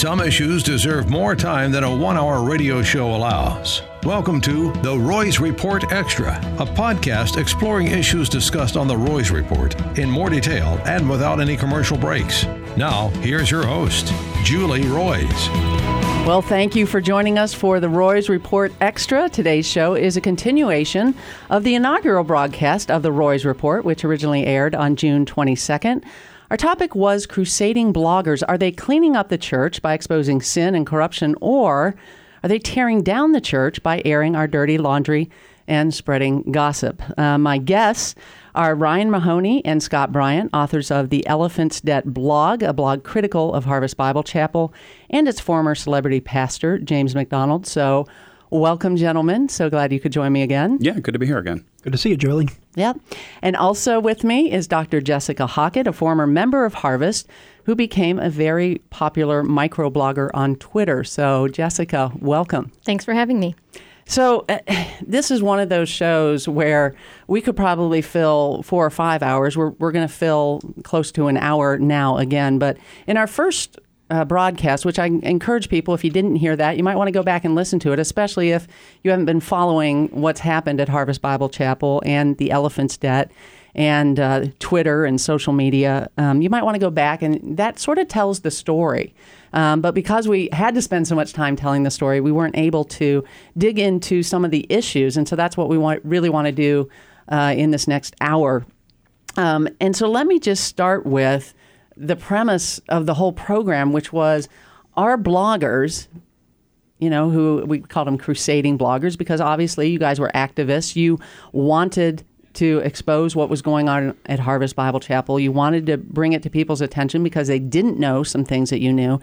Some issues deserve more time than a one hour radio show allows. Welcome to The Roys Report Extra, a podcast exploring issues discussed on The Roys Report in more detail and without any commercial breaks. Now, here's your host, Julie Roys. Well, thank you for joining us for the Roys Report Extra. Today's show is a continuation of the inaugural broadcast of the Roys Report, which originally aired on June 22nd. Our topic was crusading bloggers. Are they cleaning up the church by exposing sin and corruption, or are they tearing down the church by airing our dirty laundry and spreading gossip? Uh, my guests are Ryan Mahoney and Scott Bryant, authors of the Elephant's Debt blog, a blog critical of Harvest Bible Chapel, and its former celebrity pastor, James MacDonald. So, welcome, gentlemen. So glad you could join me again. Yeah, good to be here again. Good to see you, Julie. Yep. And also with me is Dr. Jessica Hockett, a former member of Harvest who became a very popular microblogger on Twitter. So, Jessica, welcome. Thanks for having me. So, uh, this is one of those shows where we could probably fill four or five hours. We're, we're going to fill close to an hour now again. But in our first uh, broadcast, which I encourage people, if you didn't hear that, you might want to go back and listen to it, especially if you haven't been following what's happened at Harvest Bible Chapel and the Elephant's Debt and uh, Twitter and social media. Um, you might want to go back, and that sort of tells the story. Um, but because we had to spend so much time telling the story, we weren't able to dig into some of the issues. And so that's what we want, really want to do uh, in this next hour. Um, and so let me just start with the premise of the whole program, which was our bloggers, you know, who we called them crusading bloggers because obviously you guys were activists. You wanted to expose what was going on at Harvest Bible Chapel. You wanted to bring it to people's attention because they didn't know some things that you knew.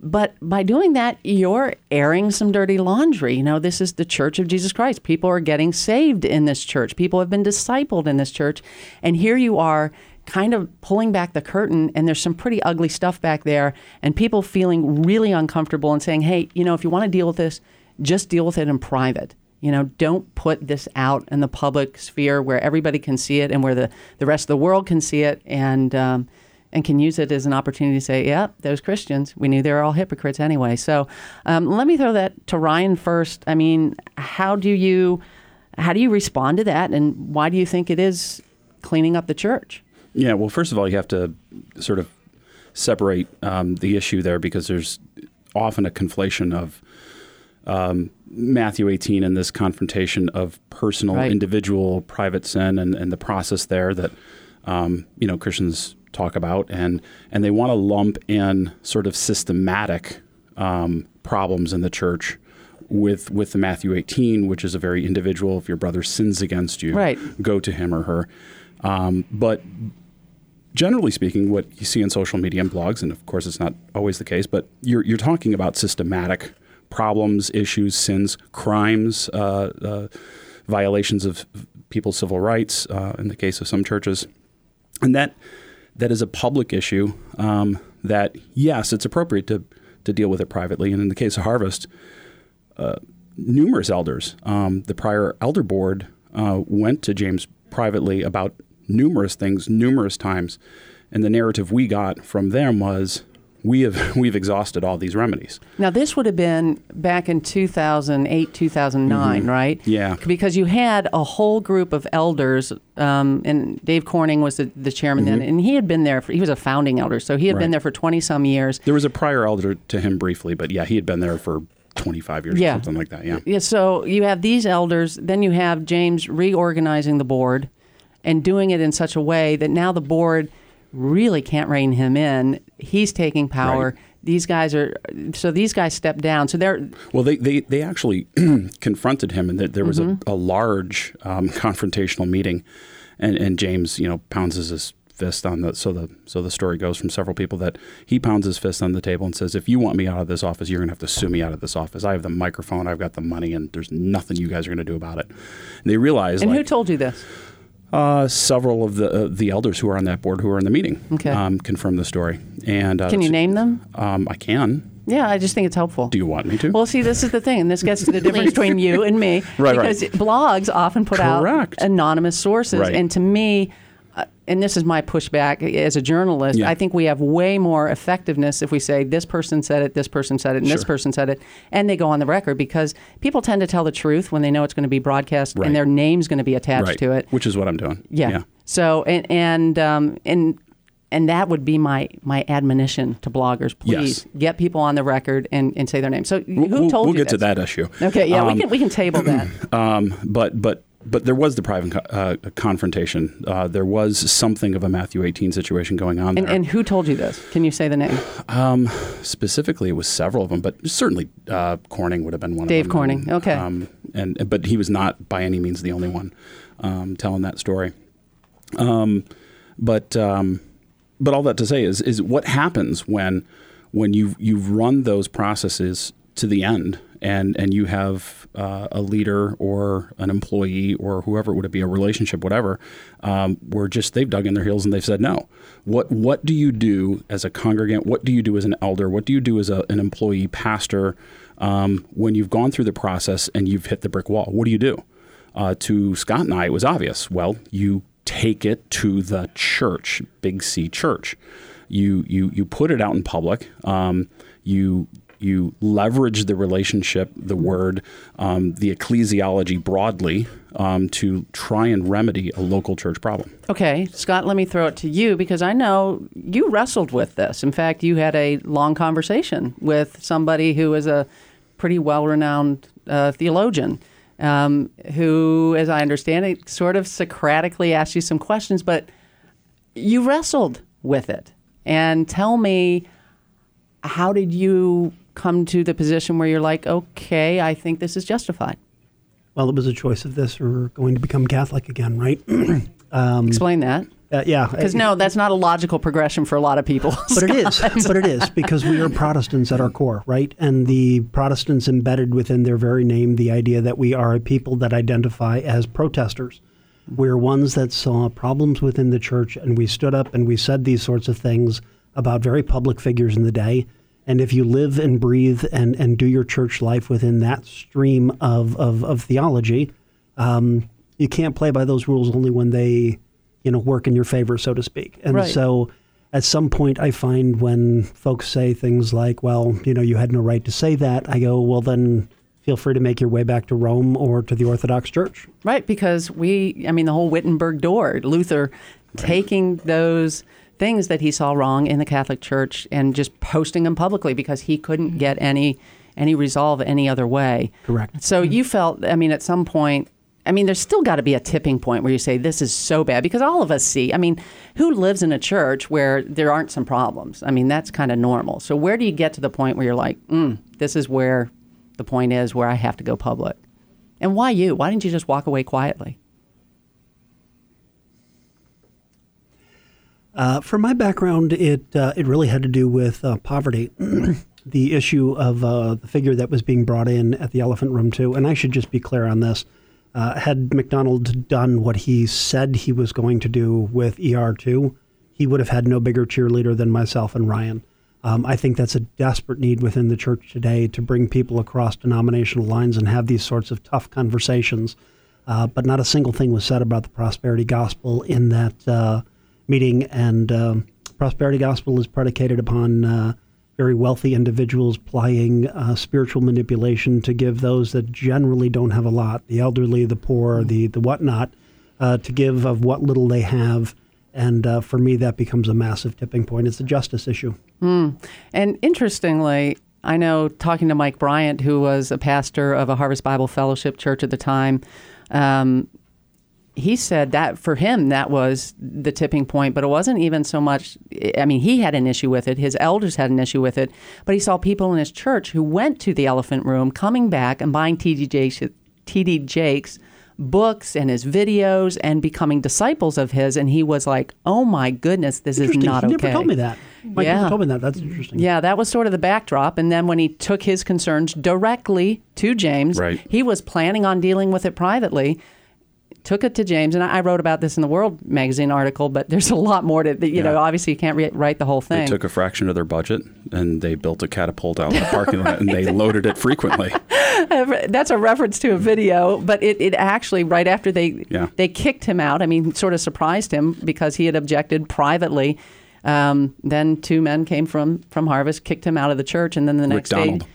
But by doing that, you're airing some dirty laundry. You know, this is the Church of Jesus Christ. People are getting saved in this church, people have been discipled in this church. And here you are kind of pulling back the curtain and there's some pretty ugly stuff back there and people feeling really uncomfortable and saying hey you know if you want to deal with this just deal with it in private. You know don't put this out in the public sphere where everybody can see it and where the, the rest of the world can see it and um, and can use it as an opportunity to say yeah those christians we knew they were all hypocrites anyway so um, let me throw that to ryan first. I mean how do you how do you respond to that and why do you think it is cleaning up the church yeah, well, first of all, you have to sort of separate um, the issue there because there's often a conflation of um, Matthew 18 and this confrontation of personal, right. individual, private sin and, and the process there that um, you know Christians talk about, and and they want to lump in sort of systematic um, problems in the church with with the Matthew 18, which is a very individual. If your brother sins against you, right. go to him or her. Um, but generally speaking, what you see in social media and blogs, and of course it's not always the case, but you're, you're talking about systematic problems, issues, sins, crimes, uh, uh, violations of people's civil rights uh, in the case of some churches. And that that is a public issue um, that, yes, it's appropriate to, to deal with it privately. And in the case of Harvest, uh, numerous elders, um, the prior elder board uh, went to James privately about numerous things numerous times. And the narrative we got from them was we have we've exhausted all these remedies. Now this would have been back in 2008, 2009, mm-hmm. right? Yeah. Because you had a whole group of elders, um, and Dave Corning was the, the chairman mm-hmm. then, and he had been there. For, he was a founding elder, so he had right. been there for 20 some years. There was a prior elder to him briefly, but yeah, he had been there for 25 years yeah. or something like that. Yeah. Yeah. So you have these elders, then you have James reorganizing the board and doing it in such a way that now the board really can't rein him in. He's taking power. Right. These guys are so these guys step down. So they're well. They they, they actually confronted him, and there was mm-hmm. a, a, large um, confrontational meeting, and and James you know pounds his fist on the so the so the story goes from several people that he pounds his fist on the table and says, "If you want me out of this office, you're going to have to sue me out of this office. I have the microphone, I've got the money, and there's nothing you guys are going to do about it." And they realize. And like, who told you this? Uh, several of the uh, the elders who are on that board who are in the meeting okay. um, confirm the story. And uh, can you name them? Um, I can. Yeah, I just think it's helpful. Do you want me to? Well, see, this is the thing, and this gets to the difference between you and me. right, because right. blogs often put Correct. out anonymous sources, right. and to me, and this is my pushback as a journalist. Yeah. I think we have way more effectiveness if we say this person said it, this person said it, and this person said it, and they go on the record because people tend to tell the truth when they know it's going to be broadcast Right. and their name's going to be attached right. to it. Which is what I'm doing. Yeah. So and and um, and and that would be my my admonition to bloggers. Please Yes. get people on the record and, and say their name. So We'll, who we'll- told we'll you get to that issue. Okay, yeah, Um, we can we can table that. Um, but but but there was the private uh, confrontation. Uh, there was something of a Matthew 18 situation going on And, there. and who told you this? Can you say the name? um, specifically, it was several of them, but certainly uh, Corning would have been one Dave of them. Corning, And, okay. Um, and but he was not by any means the only one um, telling that story. Um, but um, but all that to say is is what happens when when you you've run those processes to the end and and you have uh, a leader or an employee or whoever would it be a relationship whatever um, where just they've dug in their heels and they've said no what what do you do as a congregant what do you do as an elder what do you do as a, an employee pastor um, when you've gone through the process and you've hit the brick wall what do you do uh, to Scott and I, it was obvious. Well, you take it to the church, Big C Church. You you you put it out in public. Um, you you leverage the relationship, the word, um, the ecclesiology broadly um, to try and remedy a local church problem. Okay, Scott, let me throw it to you because I know you wrestled with this. In fact, you had a long conversation with somebody who is a pretty well renowned uh, theologian. Um, who, as I understand it, sort of Socratically asked you some questions, but you wrestled with it. And tell me, how did you come to the position where you're like, okay, I think this is justified? Well, it was a choice of this or going to become Catholic again, right? Explain that. Uh, yeah. Because no, that's not a logical progression for a lot of people. But it is. but it is because we are Protestants at our core, right? And the Protestants embedded within their very name the idea that we are a people that identify as protesters. We're ones that saw problems within the church and we stood up and we said these sorts of things about very public figures in the day. And if you live and breathe and, and do your church life within that stream of, of, of theology, um, you can't play by those rules only when they, you know, work in your favor, so to speak. And Right. so at some point I find when folks say things like, well, you know, you had no right to say that, I go, well, then feel free to make your way back to Rome or to the Orthodox Church. Right, because we, I mean, the whole Wittenberg door, Luther taking those things that he saw wrong in the Catholic Church and just posting them publicly because he couldn't get any any resolve any other way. Correct. So you felt, I mean, at some point, I mean, there's still got to be a tipping point where you say this is so bad because all of us see. I mean, who lives in a church where there aren't some problems? I mean, that's kind of normal. So where do you get to the point where you're like, mm, this is where the point is where I have to go public? And why you? Why didn't you just walk away quietly? Uh, for my background, it uh, it really had to do with uh, poverty, the issue of uh, the figure that was being brought in at the Elephant Room too. And I should just be clear on this: uh, had MacDonald done what he said he was going to do with ER two, he would have had no bigger cheerleader than myself and Ryan. Um, I think that's a desperate need within the church today to bring people across denominational lines and have these sorts of tough conversations. Uh, but not a single thing was said about the prosperity gospel in that meeting. And um, prosperity gospel is predicated upon uh, very wealthy individuals plying uh, spiritual manipulation to give those that generally don't have a lot, the elderly, the poor, the the whatnot, uh, to give of what little they have. And uh, for me, that becomes a massive tipping point. It's a justice issue. And interestingly, I know talking to Mike Bryant, who was a pastor of a Harvest Bible Fellowship church at the time, um, he said that for him, that was the tipping point, but it wasn't even so much. I mean, he had an issue with it, his elders had an issue with it, but he saw people in his church who went to the elephant room coming back and buying TD Jakes, TD Jakes books and his videos and becoming disciples of his. And he was like, oh my goodness, this is Interesting. not he okay. never told me that. Mike Yeah. never told me that. That's interesting. Yeah, that was sort of the backdrop. And then when he took his concerns directly to James, Right. he was planning on dealing with it privately. Took it to James, and I I wrote about this in the World magazine article. But there's a lot more to you know. Obviously, you can't re- write the whole thing. They took a fraction of their budget and they built a catapult out in the parking lot and they loaded it frequently. That's a reference to a video, but it, it actually right after they Yeah. they kicked him out. I mean, sort of surprised him because he had objected privately. Um, then two men came from from Harvest, kicked him out of the church, and then the Rick next Donald. day,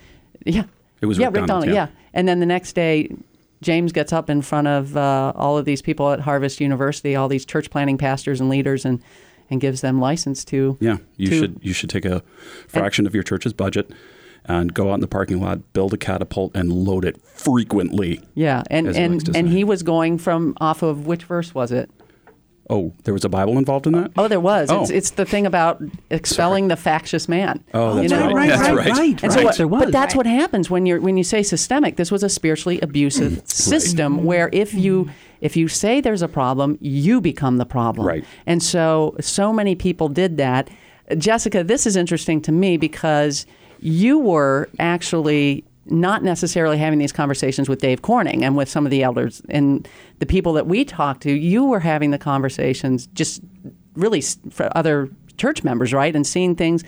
yeah, It was yeah, Rick Donald, yeah. yeah. And then the next day, James gets up in front of uh, all of these people at Harvest University, all these church planting pastors and leaders, and and gives them license to Yeah, you to- should you should take a fraction of your church's budget and go out in the parking lot, build a catapult, and load it frequently. yeah, and as he likes and and he was going from off of which verse was it? Oh, there was a Bible involved in that. Oh, there was. Oh. It's, it's the thing about expelling the factious man. Oh, You that's know? right. right, That's right, right. right, And so, what, there was. but that's what happens when you're when you say systemic. This was a spiritually abusive system where if you if you say there's a problem, you become the problem. Right. And so so many people did that. Jessica, this is interesting to me because you were actually not necessarily having these conversations with Dave Corning and with some of the elders and the people that we talked to. You were having the conversations just really for other church members, right? And seeing things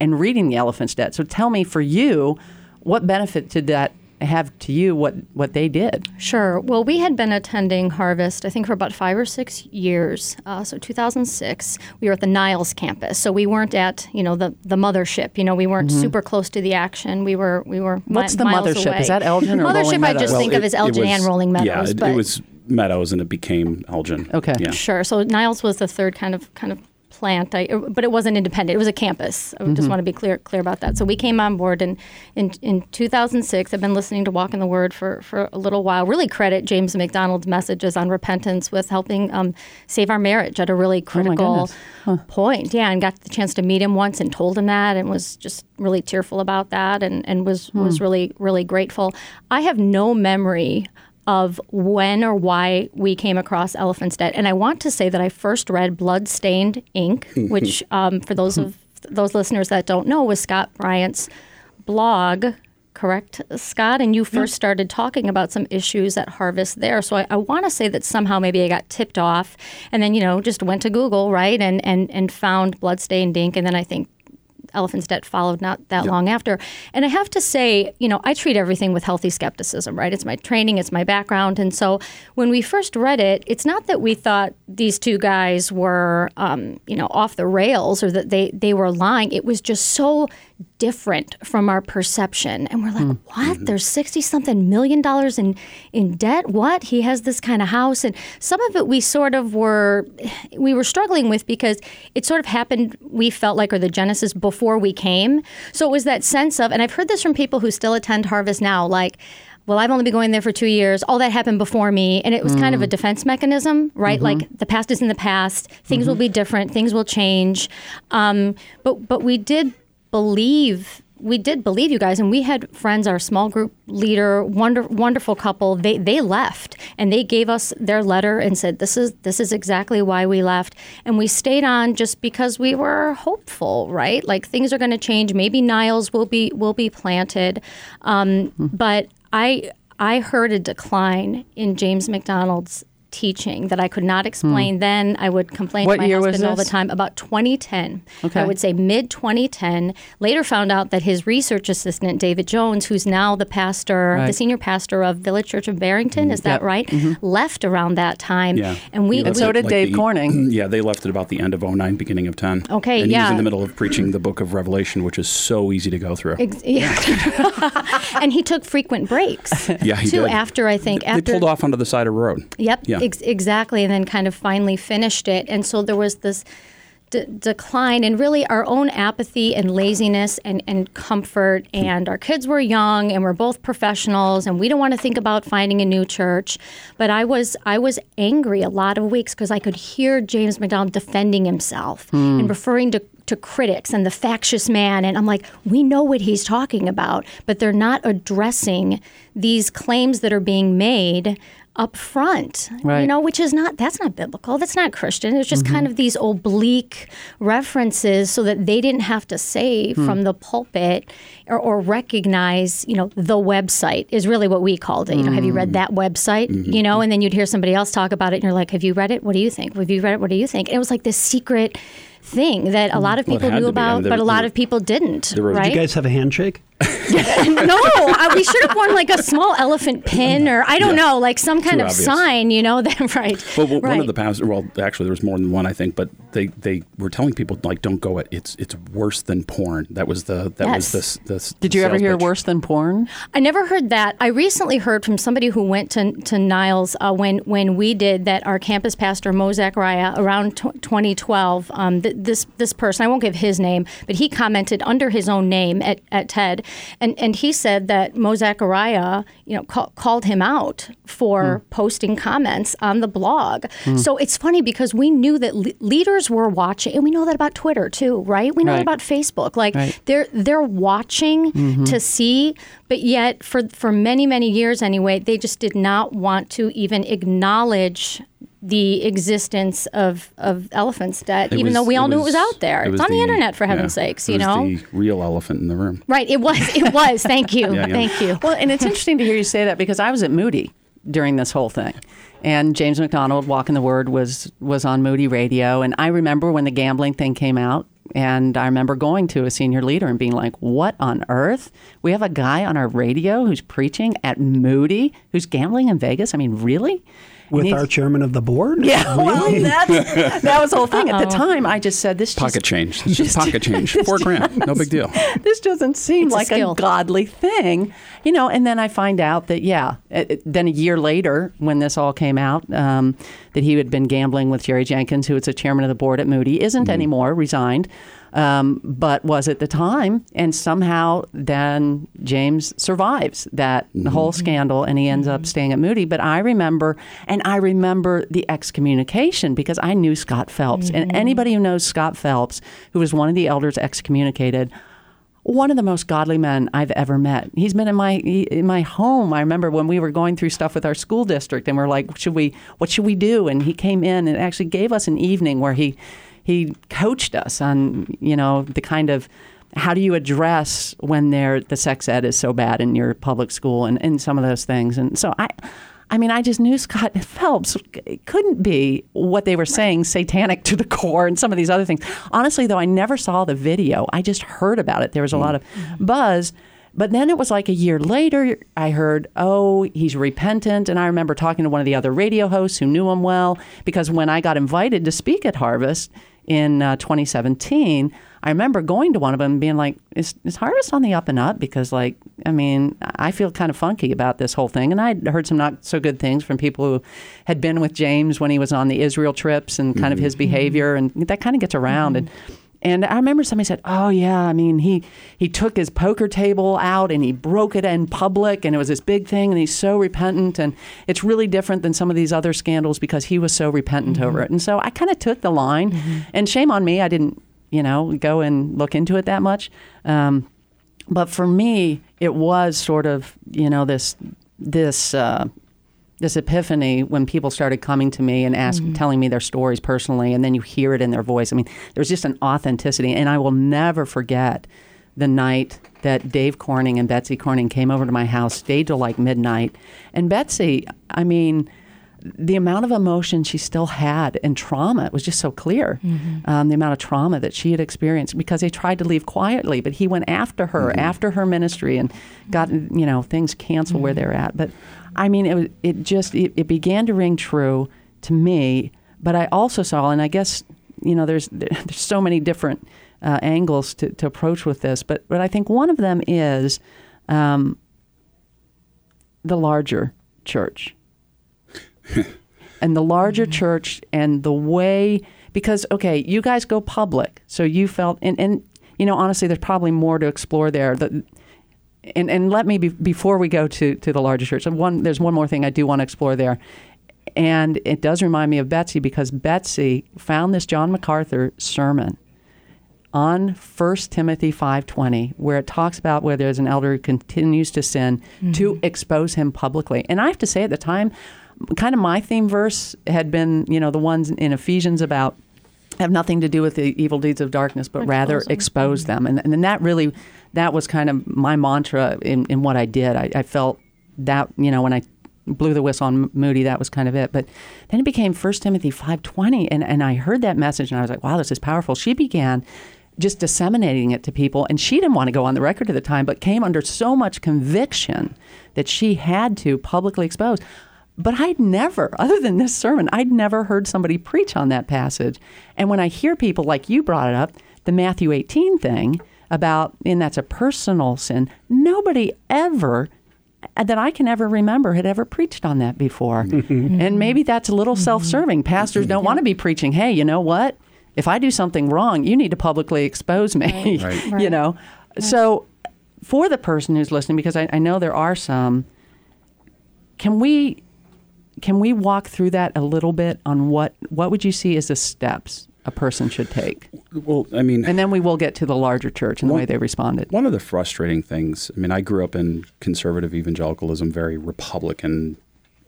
and reading the elephant's debt. So tell me, for you, what benefit did that have to you? What what they did? Sure. Well, we had been attending Harvest, I think, for about five or six years. Uh, so 2006, we were at the Niles campus. So we weren't at, you know, the, the mothership. You know, we weren't super close to the action. We were we were. mi- Mm-hmm. What's the miles mothership? Away. Is that Elgin or mothership? Rolling I just Meadows? think of as Elgin and Rolling Meadows. Yeah, it, but it was Meadows and it became Elgin. Okay. Yeah. Sure. So Niles was the third kind of kind of plant, I, but it wasn't independent. It was a campus. I Mm-hmm. just want to be clear clear about that. So we came on board in in, in 2006. I've been listening to Walk in the Word for, for a little while. Really credit James MacDonald's messages on repentance with helping um, save our marriage at a really critical goodness. point. Yeah, and got the chance to meet him once and told him that, and was just really tearful about that, and and was was really really grateful. I have no memory of when or why we came across Elephant's Debt. And I want to say that I first read Bloodstained Ink, which, um, for those of those listeners that don't know, was Scott Bryant's blog. Correct, Scott? And you first started talking about some issues at Harvest there. So I, I want to say that somehow maybe I got tipped off and then, you know, just went to Google, right? And, and, and found Bloodstained Ink. And then I think Elephant's Debt followed not that long after. And I have to say, you know, I treat everything with healthy skepticism, right? It's my training, it's my background. And so when we first read it, it's not that we thought these two guys were, um, you know, off the rails or that they, they were lying. It was just so different from our perception. And we're like, hmm. what? Mm-hmm. There's 60 something million dollars in, in debt? What? He has this kind of house. And some of it we sort of were, we were struggling with because it sort of happened, we felt like, or the genesis before we came. So it was that sense of, and I've heard this from people who still attend Harvest now, like, well, I've only been going there for two years. All that happened before me. And it was kind of a mm. defense mechanism, right? Mm-hmm. Like the past is in the past. Things will mm-hmm. be different. Things will change. Um, but, but we did believe we did believe you guys and we had friends our small group leader wonder, wonderful couple. They they left and they gave us their letter and said this is this is exactly why we left. And we stayed on just because we were hopeful right? Like things are going to change. Maybe niles will be will be planted. Um, but i i heard a decline in james macdonald's teaching that I could not hmm. explain then. I would complain What to my year was husband all the time about 2010. Okay. I would say mid 2010. Later found out that his research assistant, David Jones, who's now the pastor, the senior pastor of Village Church of Barrington, is that Yep. right? Mm-hmm. Left around that time. Yeah. And we, He we so it did Dave the- Corning. Yeah, they left at about the end of 09, beginning of 10. Okay, and he was yeah. in the middle of preaching the book of Revelation, which is so easy to go through. Ex- yeah. and he took frequent breaks. Yeah, he too. did. After I think They after pulled off onto the side of the road. Yep, Yeah. Ex- exactly. And then kind of finally finished it. And so there was this d- decline and really our own apathy and laziness and, and comfort. And our kids were young and we're both professionals and we don't want to think about finding a new church. But I was I was angry a lot of weeks because I could hear James MacDonald defending himself hmm. and referring to to critics and the factious man and I'm like we know what he's talking about but they're not addressing these claims that are being made up front, Right. you know, which is not that's not biblical. That's not Christian. It's just Mm-hmm. kind of these oblique references so that they didn't have to say Hmm. from the pulpit or, or recognize, you know, the website is really what we called it. You know, have you Mm. read that website? Mm-hmm. You know, and then you'd hear somebody else talk about it and you're like, have you read it? What do you think? Have you read it? What do you think? And it was like this secret thing that a lot of people had knew to be. I mean, about, but a lot of people didn't, right? Did you guys have a handshake? no, uh, we should have worn like a small elephant pin or I don't know, like some kind Too of obvious. sign, you know, that right. Well, well, one of the pastors. Well, actually, there was more than one, I think. But they, they were telling people like, don't go it. It's it's worse than porn. That was the that Yes. was the, the Did you ever hear pitch. worse than porn? I never heard that. I recently heard from somebody who went to, to Niles uh, when when we did that. Our campus pastor Mo Zachariah around t- 2012. Um, th- this this person I won't give his name, but he commented under his own name at, at TED, and and he said that Mo Zachariah, you know, ca- called him out for Hmm. posting comments on the blog. So it's funny because we knew that le- leaders were watching, and we know that about Twitter too, right? We know Right. that about Facebook. Like Right. they're they're watching to see, but yet for for many many years anyway, they just did not want to even acknowledge the existence of, of elephants that It even was- though we all knew it was out there. it It's was on the, internet for heaven's yeah, sakes, it you was know. the real elephant in the room. right, it was it was. Thank you. Yeah, yeah. Thank you. Well, and it's interesting to hear you say that because I was at Moody during this whole thing. And James MacDonald, Walking the Word, was was on Moody Radio. And I remember when the gambling thing came out, and I remember going to a senior leader and being like, "What on earth? We have a guy on our radio who's preaching at Moody, who's gambling in Vegas. I mean, really?" And With he's- our chairman of the board? yeah, well, that's, that was the whole thing. At the time, I just said this Pocket just, change. It's just pocket change. Four grand. No big deal. this doesn't seem It's like a, skill. godly thing, you know. And then I find out that yeah, it- it- then a year later, when this all came out, um, that he had been gambling with Jerry Jenkins, who was the chairman of the board at Moody, isn't anymore, resigned, um, but was at the time, and somehow then James survives that mm-hmm. whole scandal, and he ends up mm-hmm. staying at Moody. But I remember, and I remember the excommunication because I knew Scott Phelps, and mm-hmm. anybody who knows Scott Phelps, who was one of the elders excommunicated one of the most godly men I've ever met. He's been in my in my home. I remember when we were going through stuff with our school district, and we're like, "Should we? What should we do?" And he came in and actually gave us an evening where he he coached us on you know the kind of how do you address when there the sex ed is so bad in your public school and, and some of those things. And so I. I mean, I just knew Scott Phelps couldn't be what they were saying, satanic to the core, and some of these other things. Honestly, though, I never saw the video. I just heard about it. There was a mm. lot of mm-hmm. buzz. But then it was like a year later, I heard, oh, he's repentant. And I remember talking to one of the other radio hosts who knew him well, because when I got invited to speak at Harvest in uh, 2017, I remember going to one of them and being like, is, is Harvest on the up and up? Because, like, I mean, I feel kind of funky about this whole thing. And I'd heard some not so good things from people who had been with James when he was on the Israel trips and kind of his behavior. And that kind of gets around. And and I remember somebody said, "Oh yeah, I mean he he took his poker table out and he broke it in public, and it was this big thing, and he's so repentant, and it's really different than some of these other scandals because he was so repentant over it." And so I kind of took the line, and shame on me, I didn't you know go and look into it that much. Um, but for me, it was sort of you know this this. Uh, this epiphany when people started coming to me and ask, mm-hmm. telling me their stories personally, and then you hear it in their voice. I mean, there's just an authenticity, and I will never forget the night that Dave Corning and Betsy Corning came over to my house, stayed till like midnight, and Betsy, I mean. The amount of emotion she still had and trauma it was just so clear. Um, the amount of trauma that she had experienced because they tried to leave quietly, but he went after her, after her ministry, and got you know things canceled where they're at. But I mean, it it just it, it began to ring true to me. But I also saw, and I guess you know, there's there's so many different uh, angles to, to approach with this. But but I think one of them is um, the larger church, and the larger mm-hmm. church, and the way because okay, you guys go public, so you felt and and you know honestly, there's probably more to explore there. The, and and let me be, before we go to to the larger church. One there's one more thing I do want to explore there, and it does remind me of Betsy because Betsy found this John MacArthur sermon on 1 Timothy 5:20 where it talks about where there's an elder who continues to sin to mm-hmm. expose him publicly. And I have to say at the time kind of my theme verse had been, you know, the ones in Ephesians about have nothing to do with the evil deeds of darkness, but rather Expose them. expose them. And, and then that really, that was kind of my mantra in, in what I did. I, I felt that, you know, when I blew the whistle on Moody, that was kind of it. But then it became 1 Timothy 5.20, and, and I heard that message, and I was like, wow, this is powerful. She began just disseminating it to people, and she didn't want to go on the record at the time, but came under so much conviction that she had to publicly expose. But I'd never, other than this sermon, I'd never heard somebody preach on that passage. And when I hear people like you brought it up, the Matthew 18 thing about, and that's a personal sin, nobody ever uh, that I can ever remember had ever preached on that before. Mm-hmm. and maybe that's a little mm-hmm. self serving. Pastors don't want to be preaching, hey, you know what? If I do something wrong, you need to publicly expose me. Right. you know? So, for the person who's listening, because I, I know there are some, can we can we walk through that a little bit on what what would you see as the steps a person should take? Well, I mean, And then we will get to the larger church and the way they responded. One of the frustrating things, I mean, I grew up in conservative evangelicalism, very Republican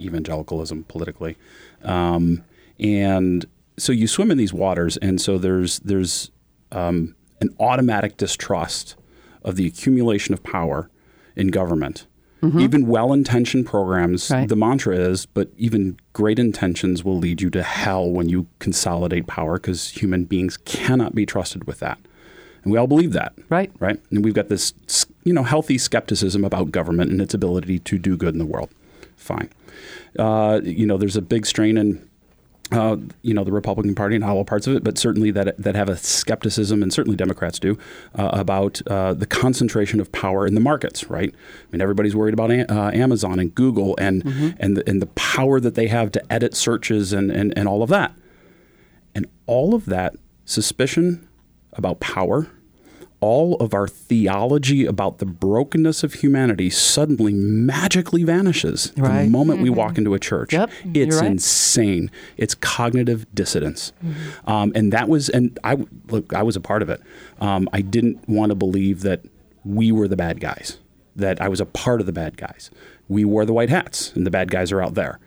evangelicalism politically. Um, and so you swim in these waters, and so there's, there's um, an automatic distrust of the accumulation of power in government. Even well intentioned programs, Right. the mantra is, but even great intentions will lead you to hell when you consolidate power because human beings cannot be trusted with that. And we all believe that Right. right? And we've got this, you know, healthy skepticism about government and its ability to do good in the world. Fine. Uh, you know, there's a big strain in, uh, you know, the Republican Party and all parts of it, but certainly that that have a skepticism, and certainly Democrats do, uh, about uh, the concentration of power in the markets. Right? I mean, everybody's worried about a- uh, Amazon and Google and and the, and the power that they have to edit searches and, and and all of that, and all of that suspicion about power all of our theology about the brokenness of humanity suddenly magically vanishes Right. the moment we walk into a church. Yep, It's right. insane. It's cognitive dissonance, um, and that was and I look. I was a part of it. Um, I didn't want to believe that we were the bad guys. That I was a part of the bad guys. We wore the white hats, and the bad guys are out there.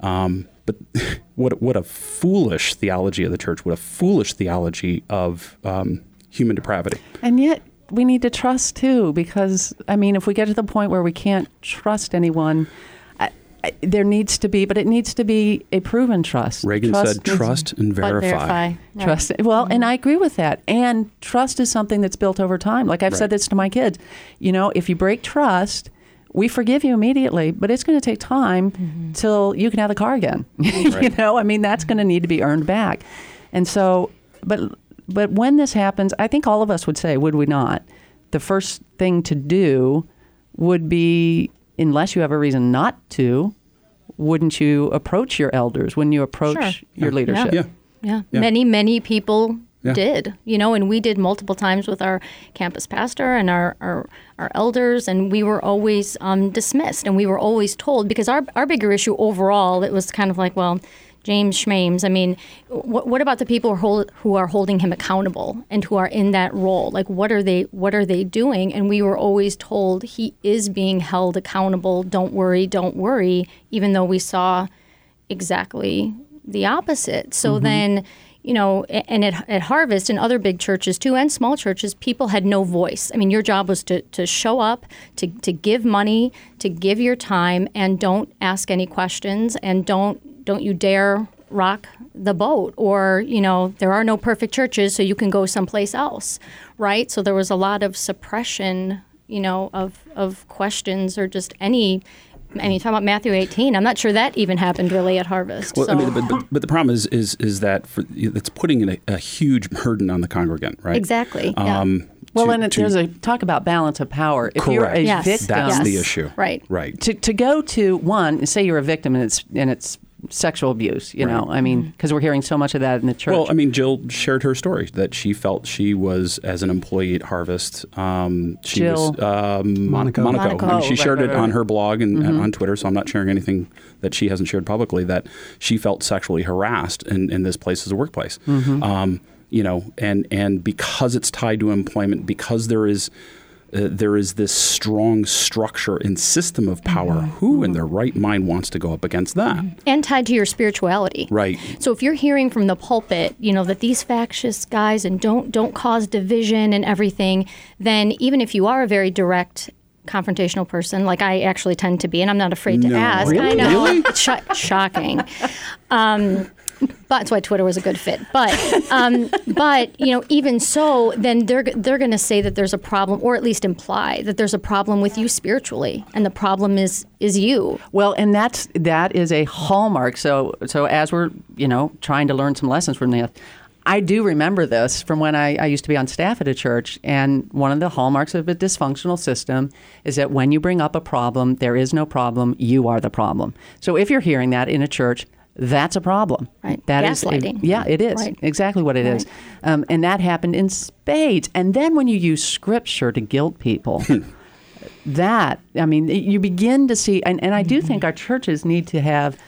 Um, but what what a foolish theology of the church! What a foolish theology of um, human depravity. And yet, we need to trust too, because I mean, if we get to the point where we can't trust anyone, I, I, there needs to be, but it needs to be a proven trust. Reagan Trust said, "Trust and But verify." verify. Right. Trust. Well, and I agree with that. And trust is something that's built over time. Like I've Right. said this to my kids. You know, if you break trust, we forgive you immediately, but it's going to take time mm-hmm. till you can have the car again. you Right. know, I mean, that's going to need to be earned back. And so, but but when this happens, I think all of us would say, would we not? The first thing to do would be, unless you have a reason not to, wouldn't you approach your elders? Wouldn't you approach Sure. your leadership? Yeah. Yeah. Yeah. Many, many people Yeah. did, you know, and we did multiple times with our campus pastor and our, our, our elders, and we were always um, dismissed and we were always told because our, our bigger issue overall, it was kind of like, well, James Schmames, I mean, what, what about the people who, hold, who are holding him accountable and who are in that role? Like, what are they what are they doing? And we were always told he is being held accountable. Don't worry, don't worry, even though we saw exactly the opposite. So mm-hmm. then, you know, and at, at Harvest and other big churches too, and small churches, people had no voice. I mean, your job was to, to show up, to, to give money, to give your time, and don't ask any questions, and don't don't you dare rock the boat or you know there are no perfect churches so you can go someplace else right so there was a lot of suppression you know of of questions or just any I mean, talking about Matthew 18, I'm not sure that even happened really at Harvest. Well, so. I mean, but, but, but the problem is is is that for, it's putting a, a huge burden on the congregant, right? Exactly, yeah. Um, Well, to- and it, to- there's a talk about balance of power. If you're a Correct. Yes. victim, that's Yes. the issue, Right. Right. to, to go to one, say you're a victim and it's and it's sexual abuse. You know, I mean, because we're hearing so much of that in the church. Well, I mean, Jill shared her story that she felt she was, as an employee at Harvest, um, she Jill. was um, Mon- Monaco. Monaco. Monaco. I mean, Oh, she right, shared right, it on her blog and, and on Twitter, so I'm not sharing anything that she hasn't shared publicly. That she felt sexually harassed in, in this place as a workplace. Um, you know, and and because it's tied to employment, because there is uh, there is this strong structure and system of power. Mm-hmm. Who in their right mind wants to go up against that? and tied to your spirituality. Right. So if you're hearing from the pulpit, you know that these factious guys and don't don't cause division and everything, then even if you are a very direct confrontational person, like I actually tend to be, and I'm not afraid to No. ask. I Really? know Really? sho- shocking. Um, that's why Twitter was a good fit. But um, but you know, even so, then they're they're going to say that there's a problem, or at least imply that there's a problem with you spiritually, and the problem is is you. Well, and that's that is a hallmark. So so as we're you know trying to learn some lessons from this, I do remember this from when I, I used to be on staff at a church, and one of the hallmarks of a dysfunctional system is that when you bring up a problem, there is no problem. You are the problem. So if you're hearing that in a church. That's a problem. Right. That is a- Gaslighting. yeah, it is Right. exactly what it is, um, and that happened in spades. And then when you use scripture to guilt people, that i mean you begin to see and, and i do think our churches need to have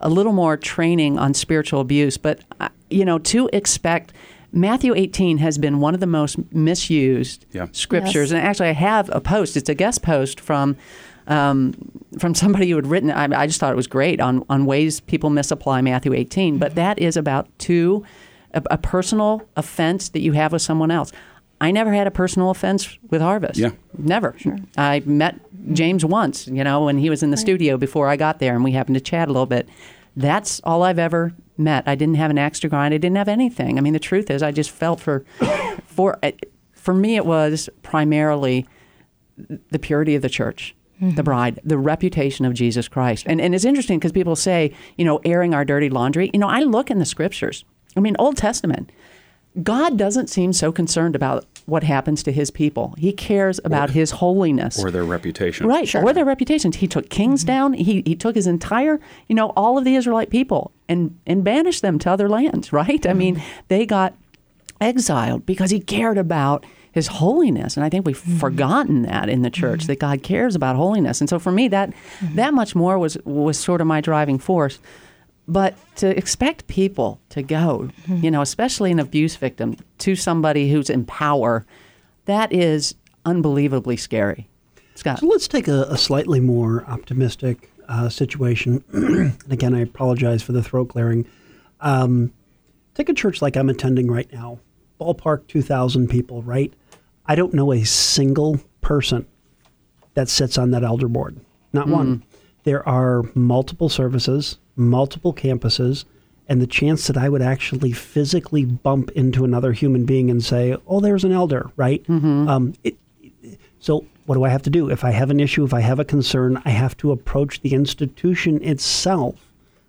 a little more training on spiritual abuse but uh, you know to expect matthew 18 has been one of the most misused Yeah. scriptures Yes. and actually i have a post it's a guest post from um, from somebody who had written I, I just thought it was great on, on ways people misapply matthew 18 but that is about two a, a personal offense that you have with someone else I never had a personal offense with Harvest. Yeah. Never. I met James once, you know, when he was in the studio before I got there, and we happened to chat a little bit. That's all I've ever met. I didn't have an axe to grind. I didn't have anything. I mean, the truth is, I just felt for, for, for me, it was primarily the purity of the church, the mm-hmm. bride, the reputation of Jesus Christ. And, and it's interesting because people say, you know, airing our dirty laundry. You know, I look in the scriptures. I mean, Old Testament. God doesn't seem so concerned about what happens to his people. He cares about his holiness. Or their reputation. Right, sure. or their reputations. He took kings mm-hmm. down. He, he took his entire, you know, all of the Israelite people and, and banished them to other lands, right? I mean, mm-hmm. they got exiled because he cared about his holiness. And I think we've forgotten that in the church, that God cares about holiness. And so for me, that, that much more was, was sort of my driving force. But to expect people to go, you know, especially an abuse victim, to somebody who's in power, that is unbelievably scary. Scott. So let's take a, a slightly more optimistic uh, situation. and again, I apologize for the throat clearing. Um, take a church like I'm attending right now, ballpark 2,000 people, right? I don't know a single person that sits on that elder board, not one. Hmm. There are multiple services, multiple campuses, and the chance that I would actually physically bump into another human being and say, "Oh, there's an elder," right? Mm-hmm. Um, it, so, what do I have to do? If I have an issue, if I have a concern, I have to approach the institution itself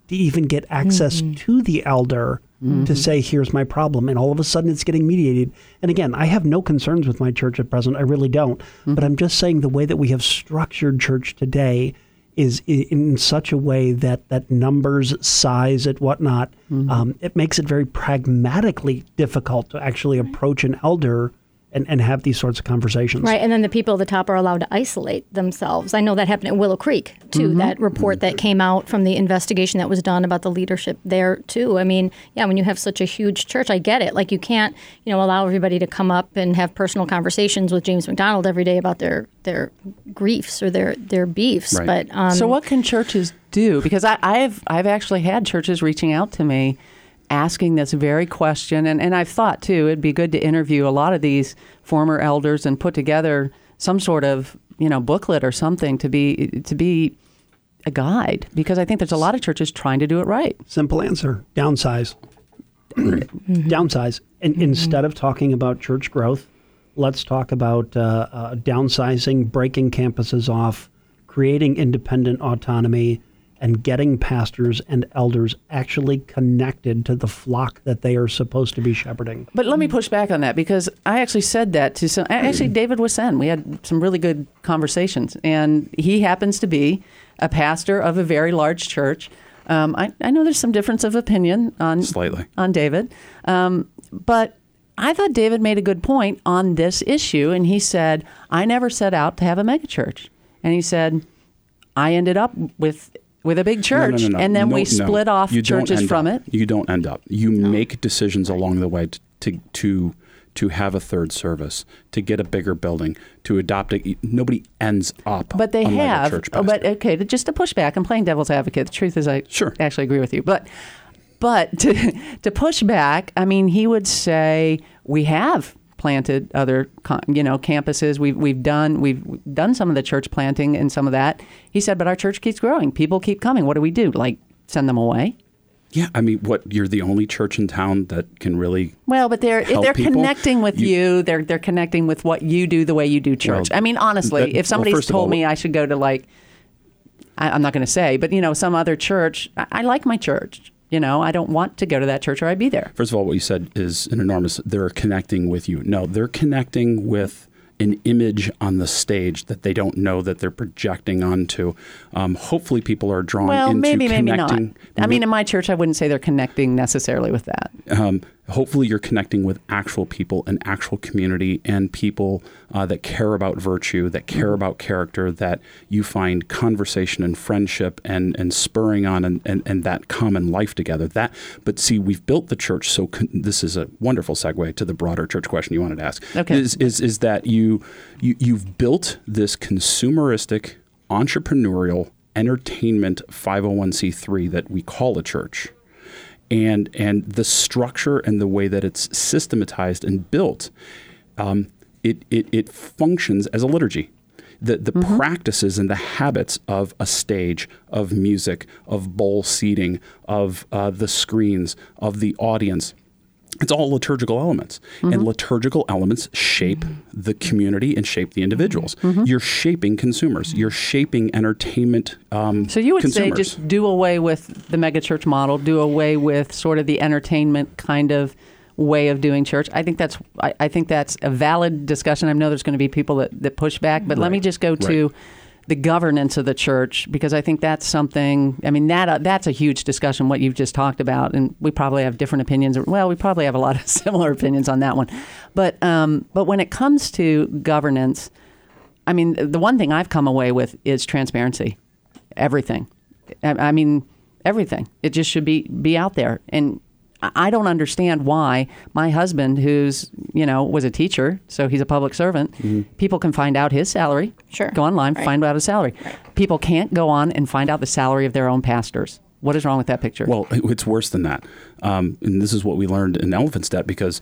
to even get access mm-hmm. to the elder to mm-hmm. say, here's my problem. And all of a sudden it's getting mediated. And again, I have no concerns with my church at present. I really don't. Mm-hmm. But I'm just saying the way that we have structured church today is in such a way that, that numbers, size, and whatnot, mm-hmm. um, it makes it very pragmatically difficult to actually approach an elder and, and have these sorts of conversations. Right, and then the people at the top are allowed to isolate themselves. I know that happened at Willow Creek too. That report that came out from the investigation that was done about the leadership there too. I mean, yeah, when you have such a huge church, I get it. Like you can't, you know, allow everybody to come up and have personal conversations with James MacDonald every day about their their griefs or their their beefs. Right. But um, So what can churches do? Because I, I've I've actually had churches reaching out to me asking this very question and, and I've thought too it'd be good to interview a lot of these former elders and put together some sort of, you know, booklet or something to be to be a guide because I think there's a lot of churches trying to do it right. Simple answer downsize. Downsize. And instead of talking about church growth, let's talk about uh, uh, downsizing, breaking campuses off, creating independent autonomy, and getting pastors and elders actually connected to the flock that they are supposed to be shepherding. But let me push back on that because I actually said that to some. Actually, David Wassen. We had some really good conversations, and he happens to be a pastor of a very large church. Um, I, I know there's some difference of opinion on Slightly. on David, um, but I thought David made a good point on this issue, and he said, "I never set out to have a megachurch," and he said, "I ended up with." With a big church, no, no, no. and then No, we no. split off You churches from up. it. You don't end up. You make decisions along the way to to to, to have a third service, to get a bigger building, to adopt a. Nobody ends up. But they a have. Church but okay, just to push back, I'm playing devil's advocate. The truth is, I Sure. actually agree with you. But but to to push back, I mean, he would say we have planted other you know campuses. We've we've done we've done some of the church planting and some of that. He said, but our church keeps growing. People keep coming. What do we do? Like send them away? yeah, I mean, what? You're the only church in town that can really. Well, but they're if they're people. connecting with You- you, they're they're connecting with what you do the way you do church. Well, I mean, honestly, that- if well, somebody's of told all- me I should go to like, I, I'm not going to say, but you know, some other church, I, I like my church. You know, I don't want to go to that church or I'd be there. First of all, what you said is an enormous. They're connecting with you. No, they're connecting with an image on the stage that they don't know that they're projecting onto. Um, hopefully, people are drawn Well, into maybe, maybe not. I mean, in my church, I wouldn't say they're connecting necessarily with that. um, hopefully you're connecting with actual people and actual community and people uh, that care about virtue that care about character that you find conversation and friendship and, and spurring on and, and, and that common life together. That but see we've built the church so con- this is a wonderful segue to the broader church question you wanted to ask. Okay. is, is, is that you, you you've built this consumeristic entrepreneurial entertainment 501c3 that we call a church and and the structure and the way that it's systematized and built, um, it, it it functions as a liturgy. The the practices and the habits of a stage, of music, of bowl seating, of uh, the screens, of the audience. It's all liturgical elements, and liturgical elements shape the community and shape the individuals. You're shaping consumers. You're shaping entertainment. Um, So you would consumers. say just do away with the megachurch model, do away with sort of the entertainment kind of way of doing church. I think that's I, I think that's a valid discussion. I know there's going to be people that, that push back, but let me just go to Right. The governance of the church because I think that's something. I mean that uh, that's a huge discussion. What you've just talked about, and we probably have different opinions. Well, we probably have a lot of similar opinions on that one, but um, but when it comes to governance. I mean, the one thing I've come away with is transparency. Everything. I, I mean, everything. It just should be be out there. And I I don't understand why my husband, who's you know was a teacher, so he's a public servant, people can find out his salary. Sure. Go online, Right. find out his salary. People can't go on and find out the salary of their own pastors. What is wrong with that picture? Well, it's worse than that. Um, and this is what we learned in Elephant's Debt because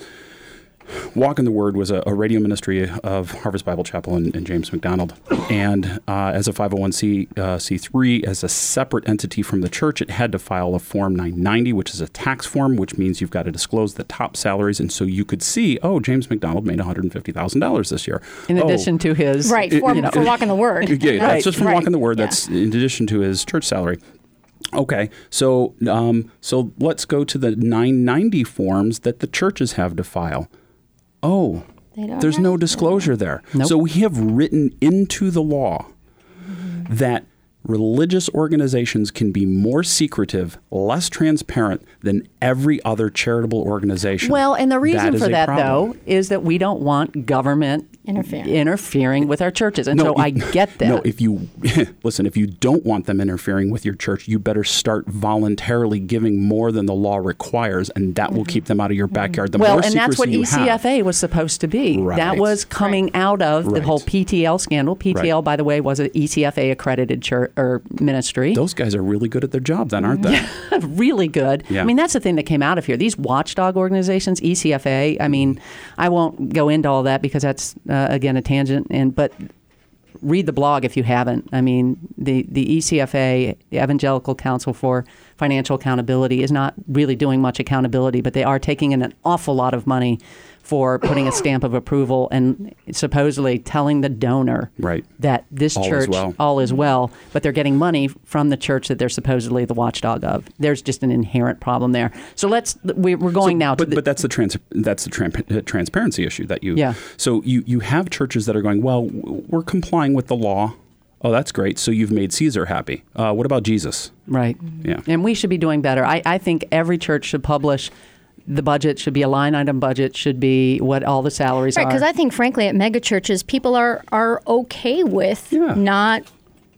Walk in the Word was a, a radio ministry of Harvest Bible Chapel and, and James MacDonald. And uh, as a 501c uh, C3, as a separate entity from the church, it had to file a Form 990, which is a tax form, which means you've got to disclose the top salaries. And so you could see, oh, James MacDonald made $150,000 this year. in Oh, addition to his Right, It- for, you know, for walking the word. yeah, Right, that's just from right, walking the word. yeah. That's in addition to his church salary. Okay, so um, so let's go to the 990 forms that the churches have to file. Oh, They don't there's no to. disclosure there. Nope. So we have written into the law that religious organizations can be more secretive, less transparent than every other charitable organization. Well, and the reason is for that, problem. though, is that we don't want government Interfering. interfering with our churches. And so I get that. No, if you listen, if you don't want them interfering with your church, you better start voluntarily giving more than the law requires, and that will mm-hmm. keep them out of your mm-hmm. backyard. The well, more and that's what E secrecy you have- ECFA was supposed to be. Right. That was coming out of the whole PTL scandal. PTL, Right. by the way, was an ECFA accredited church or ministry. Those guys are really good at their job, then, aren't they? really good. Yeah. I mean, that's the thing that came out of here. These watchdog organizations, ECFA. I mean, I won't go into all that because that's uh, again a tangent. And but read the blog if you haven't. I mean, the the ECFA, the Evangelical Council for Financial Accountability, is not really doing much accountability, but they are taking in an awful lot of money for putting a stamp of approval and supposedly telling the donor Right. that this All is church well. all is well, but they're getting money from the church that they're supposedly the watchdog of. There's just an inherent problem there. So let's we, we're going now but, to the, but that's the trans- that's the tran- uh, transparency issue that you. Yeah. So you you have churches that are going well. We're complying with the law. Oh, that's great. So you've made Caesar happy. Uh, what about Jesus? right. Yeah. And we should be doing better. I, I think every church should publish the budget should be a line item budget should be what all the salaries are. Right, are. because I think, frankly, at mega churches, people are are okay with Yeah. not,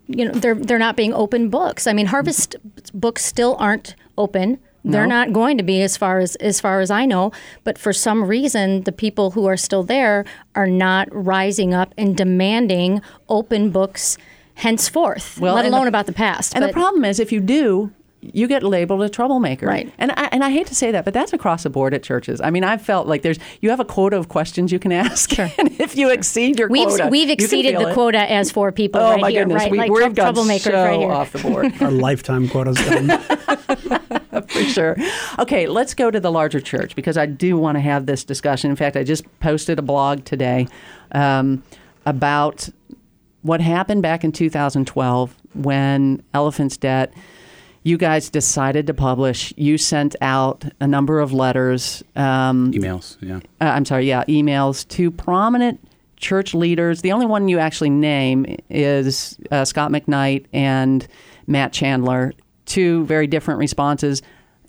you know, they're they're not being open books. I mean, Harvest books still aren't open They're No? not going to be as far as as far as I know. But for some reason, the people who are still there are not rising up and demanding open books henceforth. Well, let and the- alone about the past. And the problem is, if you do, you get labeled a troublemaker. Right. And I, and I hate to say that, but that's across the board at churches. I mean, I've felt like there's you have a quota of questions you can ask, and if you exceed your quota, We've quota, we've you can exceeded feel the it. quota as four people Oh right my here, goodness, right? we, like we've trou- gone troublemakers so right here. off the board. Our lifetime quota's done. for sure. Okay, let's go to the larger church because I do want to have this discussion. In fact, I just posted a blog today um, about what happened back in 2012 when Elephant's Debt. You guys decided to publish. You sent out a number of letters. Um, Emails, yeah. uh, I'm sorry, yeah, emails to prominent church leaders. The only one you actually name is uh, Scot McKnight and Matt Chandler. Two very different responses.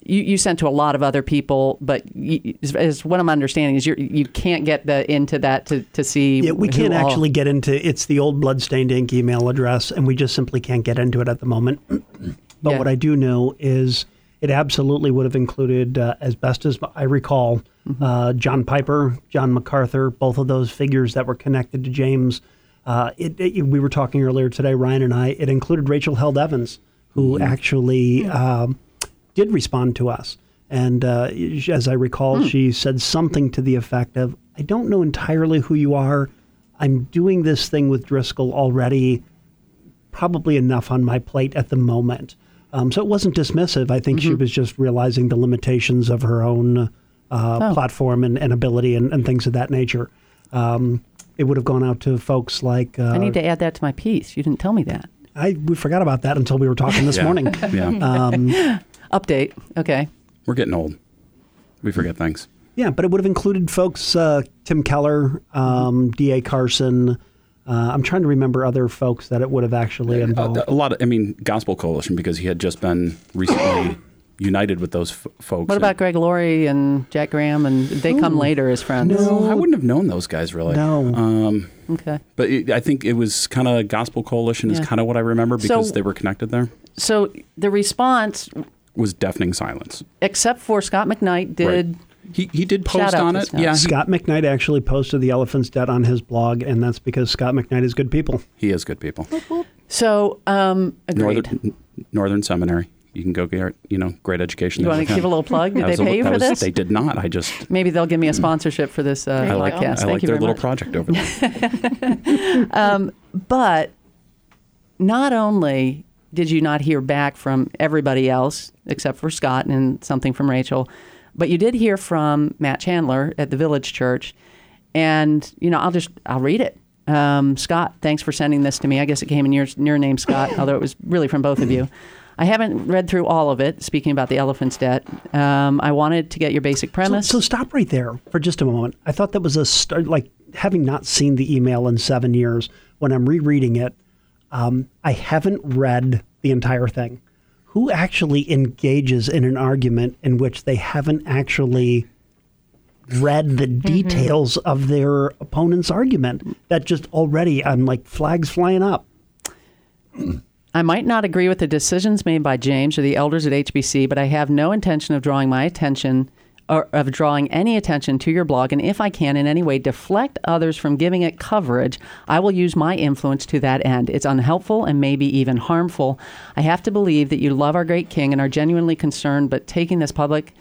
You, you sent to a lot of other people, but you, as, as what I'm understanding is you you can't get the into that to, to see. Yeah, we can't all- actually get into it's the old bloodstained ink email address, and we just simply can't get into it at the moment. but Yeah. what I do know is it absolutely would have included, uh, as best as I recall, Mm-hmm. uh, John Piper, John MacArthur, both of those figures that were connected to James. Uh, it, it- we were talking earlier today, Ryan and I. It included Rachel Held Evans, who Mm-hmm. actually um, did respond to us. And uh, as I recall, Hmm. she said something to the effect of, I don't know entirely who you are. I'm doing this thing with Driscoll already, probably enough on my plate at the moment. Um, so it wasn't dismissive. I think she Mm-hmm. was just realizing the limitations of her own uh, Oh. platform and, and ability and, and things of that nature. Um, it would have gone out to folks like. Uh, I need to add that to my piece. You didn't tell me that. I we forgot about that until we were talking this Yeah. morning. Yeah. Um, Update. Okay. We're getting old. We forget things. Yeah, but it would have included folks uh, Tim Keller, um, D.A. Carson. Uh, I'm trying to remember other folks that it would have actually involved. A, a lot of, I mean, Gospel Coalition, because he had just been recently united with those f- folks. What about Greg Laurie and Jack Graham? And they come later as friends. No, I wouldn't have known those guys really. No. Um, Okay. but it, I think it was kind of Gospel Coalition is Yeah. kind of what I remember because So- they were connected there. So the response, Was deafening silence. except for Scot McKnight, did. He he did post out on it. Scott. Yeah, he, Scot McKnight actually posted the elephant's debt on his blog, and that's because Scot McKnight is good people. he is good people. So, um, agreed. Northern Northern Seminary. You can go get you know great education. You want to with give a little plug? Did they was a- pay you for was- this? They did not. I just Maybe they'll give me a sponsorship for this uh, I like podcast. I Thank like you their very little much. project over there. But not only did you not hear back from everybody else except for Scott and something from Rachel, but you did hear from Matt Chandler at the Village Church. And, you know, I'll just, I'll read it. Um, Scott, thanks for sending this to me. I guess it came in your, your name, Scott, although it was really from both of you. I haven't read through all of it, speaking about the elephant's debt. Um, I wanted to get your basic So, premise. so stop right there for just a moment. I thought that was a start, like having not seen the email in seven years. When I'm rereading it, um, I haven't read the entire thing. Who actually engages in an argument in which they haven't actually read the mm-hmm. details of their opponent's argument? That just already, I'm like flags flying up. I might not agree with the decisions made by James or the elders at HBC, but I have no intention of drawing my attention of drawing any attention to your blog. And if I can in any way deflect others from giving it coverage, I will use my influence to that end. It's unhelpful and maybe even harmful. I have to believe that you love our great king and are genuinely concerned, but taking this public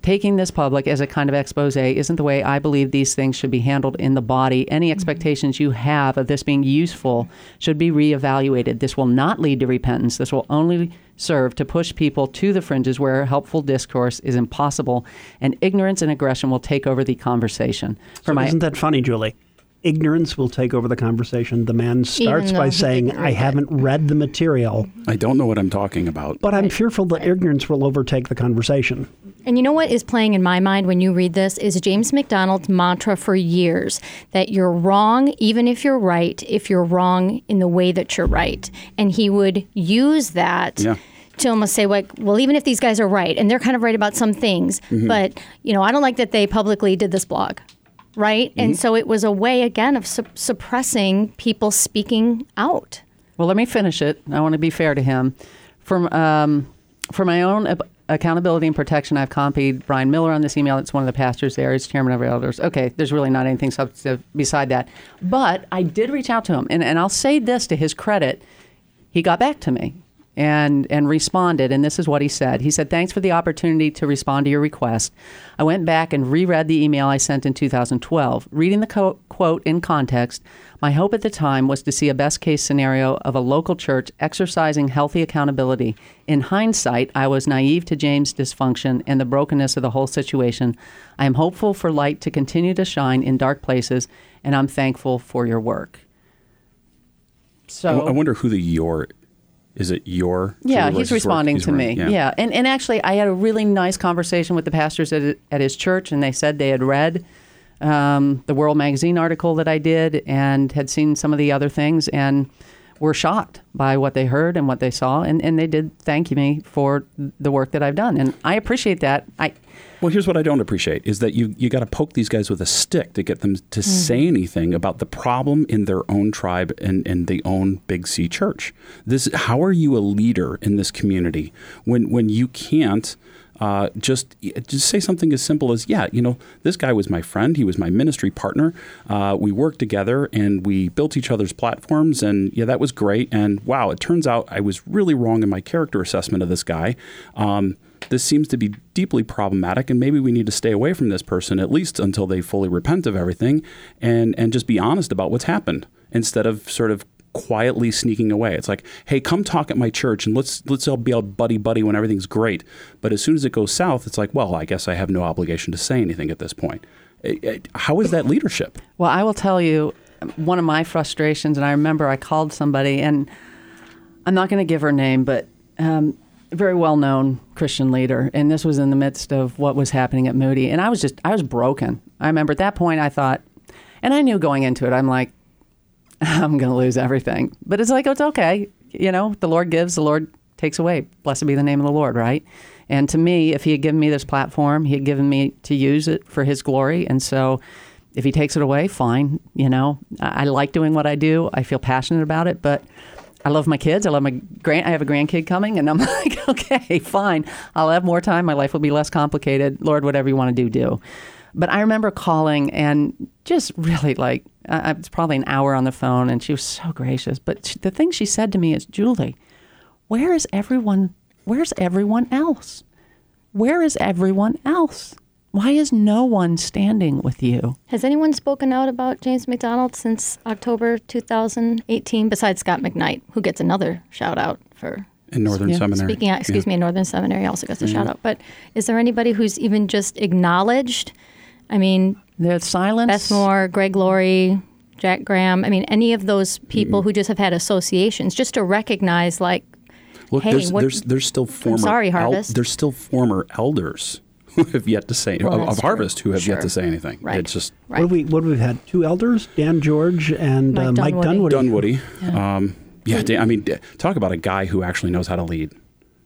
taking this public as a kind of expose isn't the way I believe these things should be handled in the body. Any mm-hmm. expectations you have of this being useful should be reevaluated. This will not lead to repentance. This will only serve to push people to the fringes where helpful discourse is impossible and ignorance and aggression will take over the conversation. For So my isn't that funny, Julie? Ignorance will take over the conversation. The man starts by saying, I haven't read the material, I don't know what I'm talking about. but I'm fearful that ignorance will overtake the conversation. And you know what is playing in my mind when you read this is James MacDonald's mantra for years that you're wrong even if you're right, if you're wrong in the way that you're right. And he would use that Yeah. to almost say, like, well, even if these guys are right, and they're kind of right about some things, but, you know, I don't like that they publicly did this blog. Right. And so it was a way, again, of sup- suppressing people speaking out. Well, let me finish it. I want to be fair to him. For um, for my own ab- accountability and protection. I've copied Brian Miller on this email. It's one of the pastors there. He's chairman of elders. Okay, there's really not anything substantive beside that. But I did reach out to him, and, and I'll say this to his credit. He got back to me and and responded and this is what he said. He said thanks for the opportunity to respond to your request. I went back and reread the email i sent in 2012 reading the co- quote in context my hope at the time was to see a best case scenario of a local church exercising healthy accountability. In hindsight i was naive to james dysfunction and the brokenness of the whole situation. I am hopeful for light to continue to shine in dark places and i'm thankful for your work. So I wonder who the your is it your yeah he's responding He's to me. right, yeah, And, and actually i had a really nice conversation with the pastors at, at his church and they said they had read um, the world magazine article that i did and had seen some of the other things and were shocked by what they heard and what they saw and, and they did thank me for the work that i've done and i appreciate that. I Well, here's what I don't appreciate is that you you got to poke these guys with a stick to get them to Mm-hmm. say anything about the problem in their own tribe and and the own Big C church. This how are you a leader in this community when when you can't uh, just just say something as simple as yeah you know this guy was my friend he was my ministry partner uh, we worked together and we built each other's platforms and yeah that was great and wow it turns out I was really wrong in my character assessment of this guy. Um, this seems to be deeply problematic and maybe we need to stay away from this person at least until they fully repent of everything and and just be honest about what's happened instead of sort of quietly sneaking away. It's like hey come talk at my church and let's let's all be all buddy buddy when everything's great. But as soon as it goes south it's like well i guess i have no obligation to say anything at this point. How is that leadership? Well, I will tell you one of my frustrations, and I remember I called somebody, and I'm not going to give her name, but um, very well known Christian leader. And this was in the midst of what was happening at Moody. And I was just, I was broken. I remember at that point, I thought, and I knew going into it, I'm like, I'm going to lose everything. But it's like, it's okay. You know, the Lord gives, the Lord takes away. Blessed be the name of the Lord, right? And to me, if He had given me this platform, He had given me to use it for His glory. And so if He takes it away, fine. You know, I, I like doing what I do, I feel passionate about it, but I love my kids. I love my grand. I have a grandkid coming, and I'm like, okay, fine. I'll have more time. My life will be less complicated. Lord, whatever you want to do, do. But I remember calling and just really like, uh, it's probably an hour on the phone, and she was so gracious. But she, the thing she said to me is, Julie, where is everyone? Where's everyone else? Where is everyone else? Why is no one standing with you? Has anyone spoken out about James MacDonald since October 2018, besides Scot McKnight, who gets another shout out for in northern Yeah. seminary speaking out? Excuse Yeah. me, in Northern Seminary also gets a mm-hmm. shout out. But is there anybody who's even just acknowledged? I mean, there's silence. Beth Moore, Greg Laurie, Jack Graham. I mean, any of those people mm-hmm. who just have had associations, just to recognize, like, Look, Hey, there's, what- there's there's still former sorry, Harvest. there's still former elders who have yet to say Well, of, of. Harvest who have yet to say anything. Right. It's just right. What have we what have we had? Two elders, Dan George and Mike uh, Mike Dunwoody. Dunwoody. Dunwoody. Um, yeah, Dan, I mean, talk about a guy who actually knows how to lead.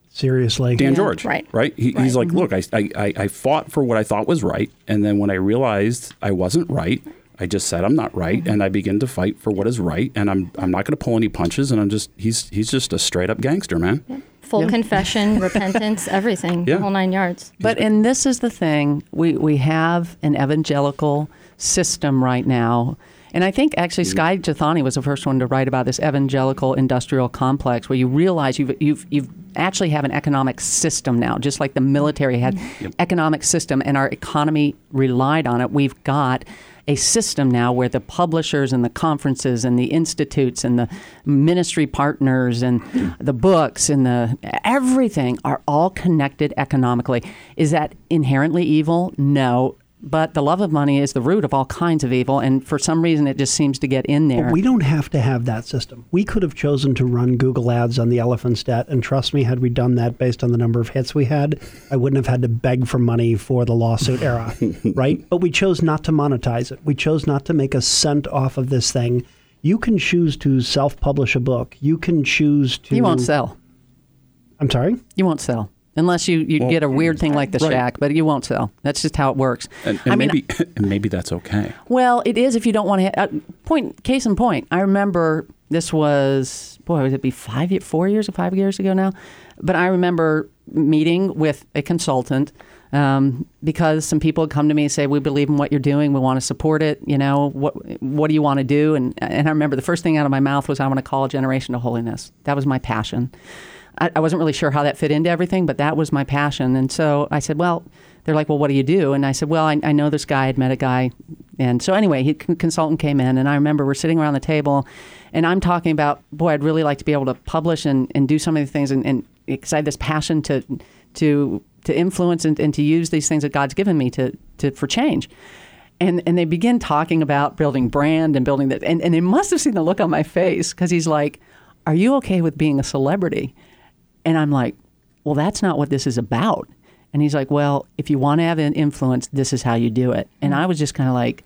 Seriously, Dan George, right. Right. He, Right. He's like, look, I, I, I I fought for what I thought was right, and then when I realized I wasn't right, I just said I'm not right, and I begin to fight for what is right, and I'm I'm not going to pull any punches, and I'm just he's he's just a straight up gangster, man. Full Yeah. confession, repentance, everything, Yeah. the whole nine yards. But and this is the thing we we have an evangelical system right now. And I think actually mm-hmm. Skye Jethani was the first one to write about this evangelical industrial complex where you realize you've you've you've actually have an economic system now, just like the military had mm-hmm. economic system and our economy relied on it. We've got a system now where the publishers and the conferences and the institutes and the ministry partners and the books and the everything are all connected economically. Is that inherently evil? No. But the love of money is the root of all kinds of evil, and for some reason, it just seems to get in there. But we don't have to have that system. We could have chosen to run Google ads on the elephant's debt, and trust me, had we done that based on the number of hits we had, I wouldn't have had to beg for money for the lawsuit era, right? But we chose not to monetize it. We chose not to make a cent off of this thing. You can choose to self-publish a book. You can choose to. you won't sell. I'm sorry. You won't sell unless you, you Well, get a weird thing like the right. shack, but you won't sell. That's just how it works. And, and I mean, maybe and maybe that's okay. Well, it is if you don't want to. Uh, point case in point. I remember this was boy, would it be five, four years or five years ago now? But I remember meeting with a consultant um, because some people had come to me and say, "We believe in what you're doing. We want to support it. You know, what what do you want to do?" And and I remember the first thing out of my mouth was, "I want to call a generation to holiness." That was my passion. I, I wasn't really sure how that fit into everything, but that was my passion. And so I said, "Well." They're like, well, what do you do? And I said, well, I, I know this guy. I'd met a guy, and so anyway, he consultant came in, and I remember we're sitting around the table, and I'm talking about, boy, I'd really like to be able to publish and, and do some of the things, and, and because I had this passion to to to influence and, and to use these things that God's given me to to for change. And and they begin talking about building brand and building that, and and they must have seen the look on my face because he's like, "Are you okay with being a celebrity?" And I'm like, "Well, that's not what this is about." And he's like, "Well, if you want to have an influence, this is how you do it." And I was just kind of like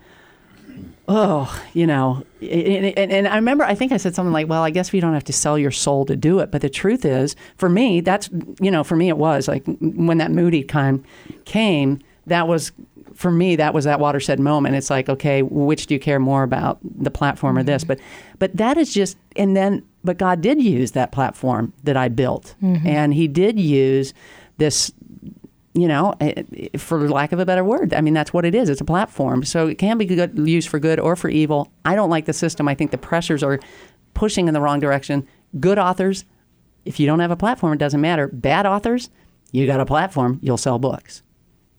oh, you know, and, and, and, I remember, I think I said something like, well, I guess we don't have to sell your soul to do it. But the truth is, for me, that's, you know, for me, it was like when that Moody time came, that was, for me, that was that watershed moment. It's like, okay, which do you care more about, the platform or this? Mm-hmm. But, but that is just, and then, but God did use that platform that I built. Mm-hmm. And He did use this you know, eh, for lack of a better word. I mean, that's what it is. It's a platform. So it can be good, used for good or for evil. I don't like the system. I think the pressures are pushing in the wrong direction. Good authors, if you don't have a platform, it doesn't matter. Bad authors, you got a platform, you'll sell books.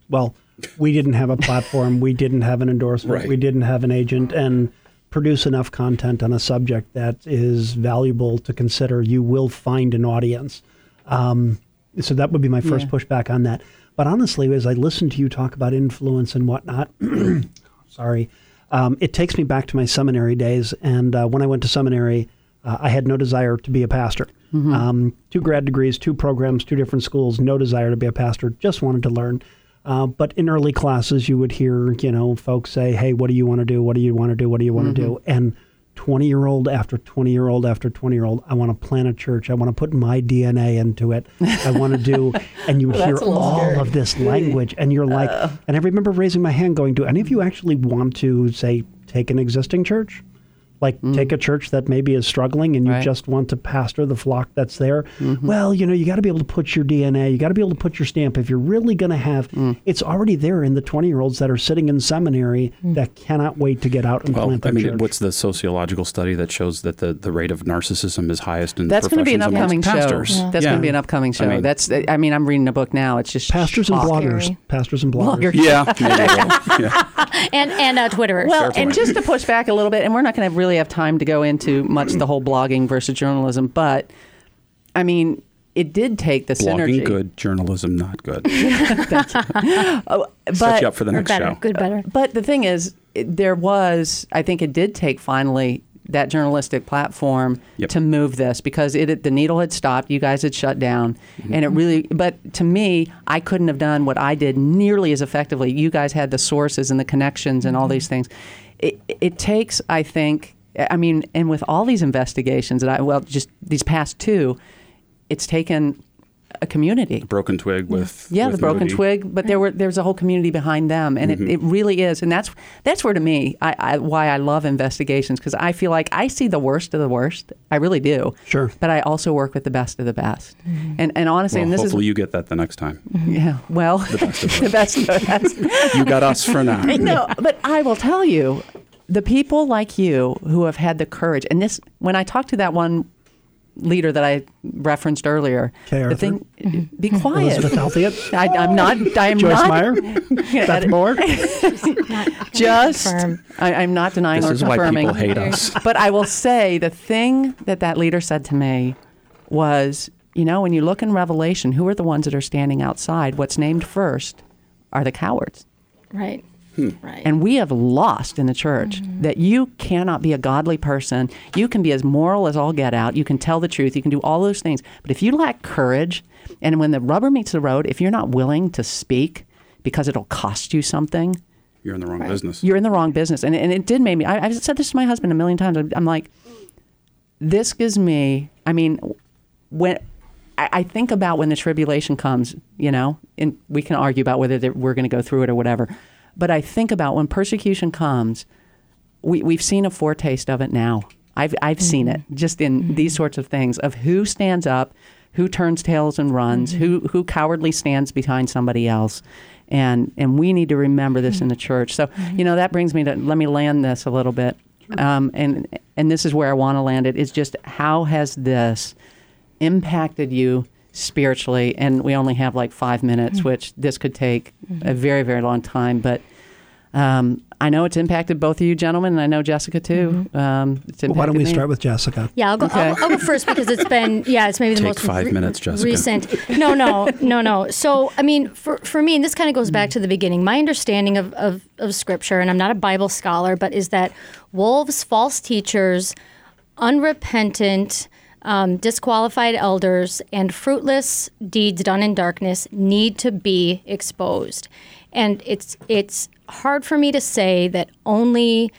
Well, we didn't have a platform. we didn't have an endorsement. Right. We didn't have an agent. And produce enough content on a subject that is valuable to consider, you will find an audience. Um, so that would be my first Yeah. pushback on that. But honestly, as I listen to you talk about influence and whatnot, sorry, um, it takes me back to my seminary days. And uh, when I went to seminary, uh, I had no desire to be a pastor. Um, two grad degrees, two programs, two different schools, no desire to be a pastor, just wanted to learn. Uh, but in early classes, you would hear, you know, folks say, "Hey, what do you want to do? What do you want to do? What do you want to do?" And 20 year old after 20 year old after 20 year old, I want to plant a church. I want to put my DNA into it. I want to do, and you would Well, hear that's a little all scary. of this language, and you're like, and I remember raising my hand, going, "Do any of you actually want to say take an existing church?" Like mm. take a church that maybe is struggling and you Right. just want to pastor the flock that's there. Mm-hmm. Well, you know, you got to be able to put your DNA, you got to be able to put your stamp. If you're really going to have, mm. it's already there in the 20 year olds that are sitting in seminary mm. that cannot wait to get out and Well, plant I their mean, church. what's the sociological study that shows that the, the rate of narcissism is highest in That's going to be an upcoming amongst show. pastors? That's Yeah. going to be an upcoming show. mean- That's, I mean, I'm reading a book now. It's just pastors and bloggers, Scary. pastors and bloggers. Bloggers. Yeah, maybe. yeah. and and uh, Twitterers. Well, and just to push back a little bit, and we're not going to really have time to go into much the whole blogging versus journalism, but I mean, it did take the synergy. Blogging good, journalism not good. Oh, but, Set you up for the next better, show. good, better. But the thing is, it- there was, I think it did take finally that journalistic platform Yep. to move this because it the needle had stopped, you guys had shut down, mm-hmm. and it really. But to me, I couldn't have done what I did nearly as effectively. You guys had the sources and the connections and all mm-hmm. these things. It, it takes, I think, I mean, and with all these investigations and I well, just these past two, it's taken a community. Broken twig with Yeah, with the broken Moody. twig, but there were there's a whole community behind them, and it, mm-hmm. it really is, and that's that's where to me I, I why I love investigations because I feel like I see the worst of the worst, I really do. Sure. but I also work with the best of the best, mm-hmm. and and honestly, Well, and this hopefully is you get that the next time. Mm-hmm. yeah, well, the best the best of the best. You got us for now. no, but I will tell you, the people like you who have had the courage, and this when I talked to that one leader that I referenced earlier, Kay the Arthur. thing, be quiet. Elizabeth Elliott, I, I'm not. I am Joyce not. Meyer, Beth Moore. Just, I, I'm not denying This or is why confirming. people hate us. But I will say the thing that that leader said to me was, you know, when you look in Revelation, who are the ones that are standing outside? What's named first are the cowards. right, Hmm. right. And we have lost in the church that you cannot be a godly person. You can be as moral as all get out. You can tell the truth. You can do all those things. But if you lack courage, and when the rubber meets the road, if you're not willing to speak because it'll cost you something, You're in the wrong business. you're in the wrong business. And, and it did make me, I, I've said this to my husband a million times. I'm like, this gives me, I mean, when I, I think about when the tribulation comes, you know, and we can argue about whether we're going to go through it or whatever. But I think about when persecution comes, we, we've seen a foretaste of it now. I've I've seen it mm-hmm. just in these mm-hmm. sorts of things of who stands up, who turns tails and runs, mm-hmm. who who cowardly stands behind somebody else. And and we need to remember this in the church. So, you know, that brings me to let me land this a little bit. Um, and and this is where I want to land it is just how has this impacted you spiritually? And we only have like five minutes, which this could take a very, very long time. But um, I know it's impacted both of you gentlemen, and I know Jessica too. Um, it's Well, why don't we me. start with Jessica? Yeah, I'll go. I'll, I'll go first because it's been yeah, it's maybe the Take most five minutes, Jessica. recent. No, no, no, no. So I mean, for for me, and this kind of goes back to the beginning. My understanding of, of of Scripture, and I'm not a Bible scholar, but is that wolves, false teachers, unrepentant. Um, disqualified elders and fruitless deeds done in darkness need to be exposed, and it's it's hard for me to say that only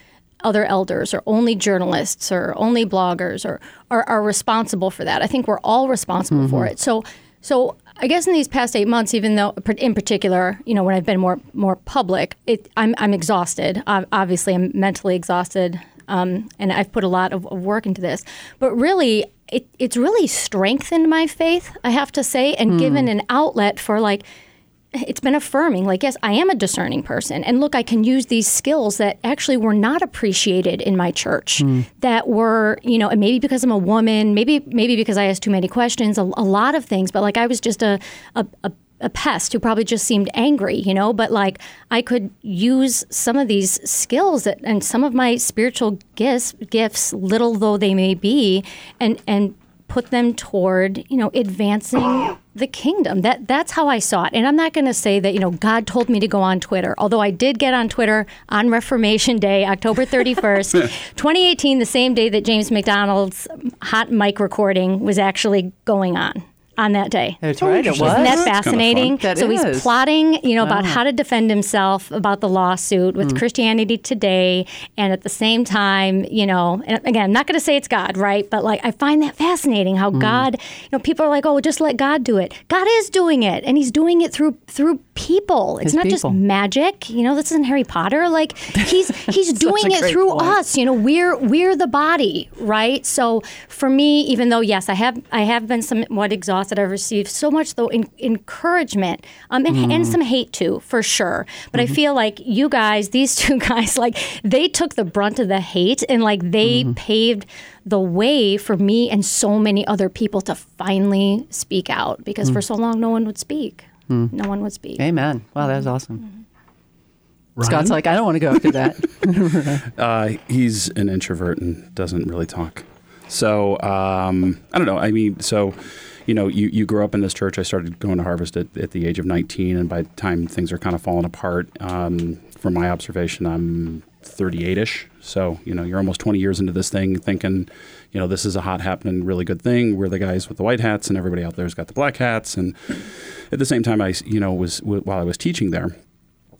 other elders or only journalists or only bloggers or are, are responsible for that. I think we're all responsible for it. So so I guess in these past eight months, even though in particular, you know, when I've been more more public, it, I'm I'm exhausted. Obviously, I'm mentally exhausted, um, and I've put a lot of, of work into this. But really, it, it's really strengthened my faith. I have to say, and hmm. given an outlet for like it's been affirming like yes i am a discerning person and look i can use these skills that actually were not appreciated in my church hmm. that were you know and maybe because i'm a woman maybe maybe because i asked too many questions a, a lot of things but like i was just a, a, a a pest who probably just seemed angry, you know, but like I could use some of these skills that, and some of my spiritual gifts, gifts, little though they may be, and and put them toward you know advancing the kingdom. That that's how i saw it. And i'm not going to say that you know god told me to go on twitter although i did get on twitter on reformation day october 31st 2018 the same day that james macdonald's hot mic recording was actually going on on that day That's oh, right. It was. isn't that That's kinda fascinating? fun. That so he's plotting, you know, about how to defend himself about the lawsuit with mm. Christianity Today, and at the same time, you know, and again, I'm not going to say it's God, right? But like, I find that fascinating how mm. God, you know, people are like, oh, just let God do it. God is doing it, and He's doing it through through people. It's His not people. just magic. You know, this isn't Harry Potter. Like he's he's doing it through point. us. You know, we're we're the body, right? So for me, even though yes, I have I have been somewhat exhausted, I've received so much though in, encouragement um, and, Mm. and some hate too, for sure. But Mm-hmm. I feel like you guys, these two guys, like they took the brunt of the hate and like they Mm-hmm. paved the way for me and so many other people to finally speak out because Mm. for so long no one would speak. No one would speak. Amen. Wow, that was awesome. Ryan? Scott's like, I don't want to go after that. Uh, he's an introvert and doesn't really talk. So um, I don't know. I mean, so you know, you, you grew up in this church. I started going to Harvest at, at the age of 19, and by the time things are kind of falling apart, um, from my observation, I'm 38ish. So you know, you're almost 20 years into this thing, thinking, you know, this is a hot happening, really good thing. We're the guys with the white hats, and everybody out there's got the black hats. And at the same time, I you know was while I was teaching there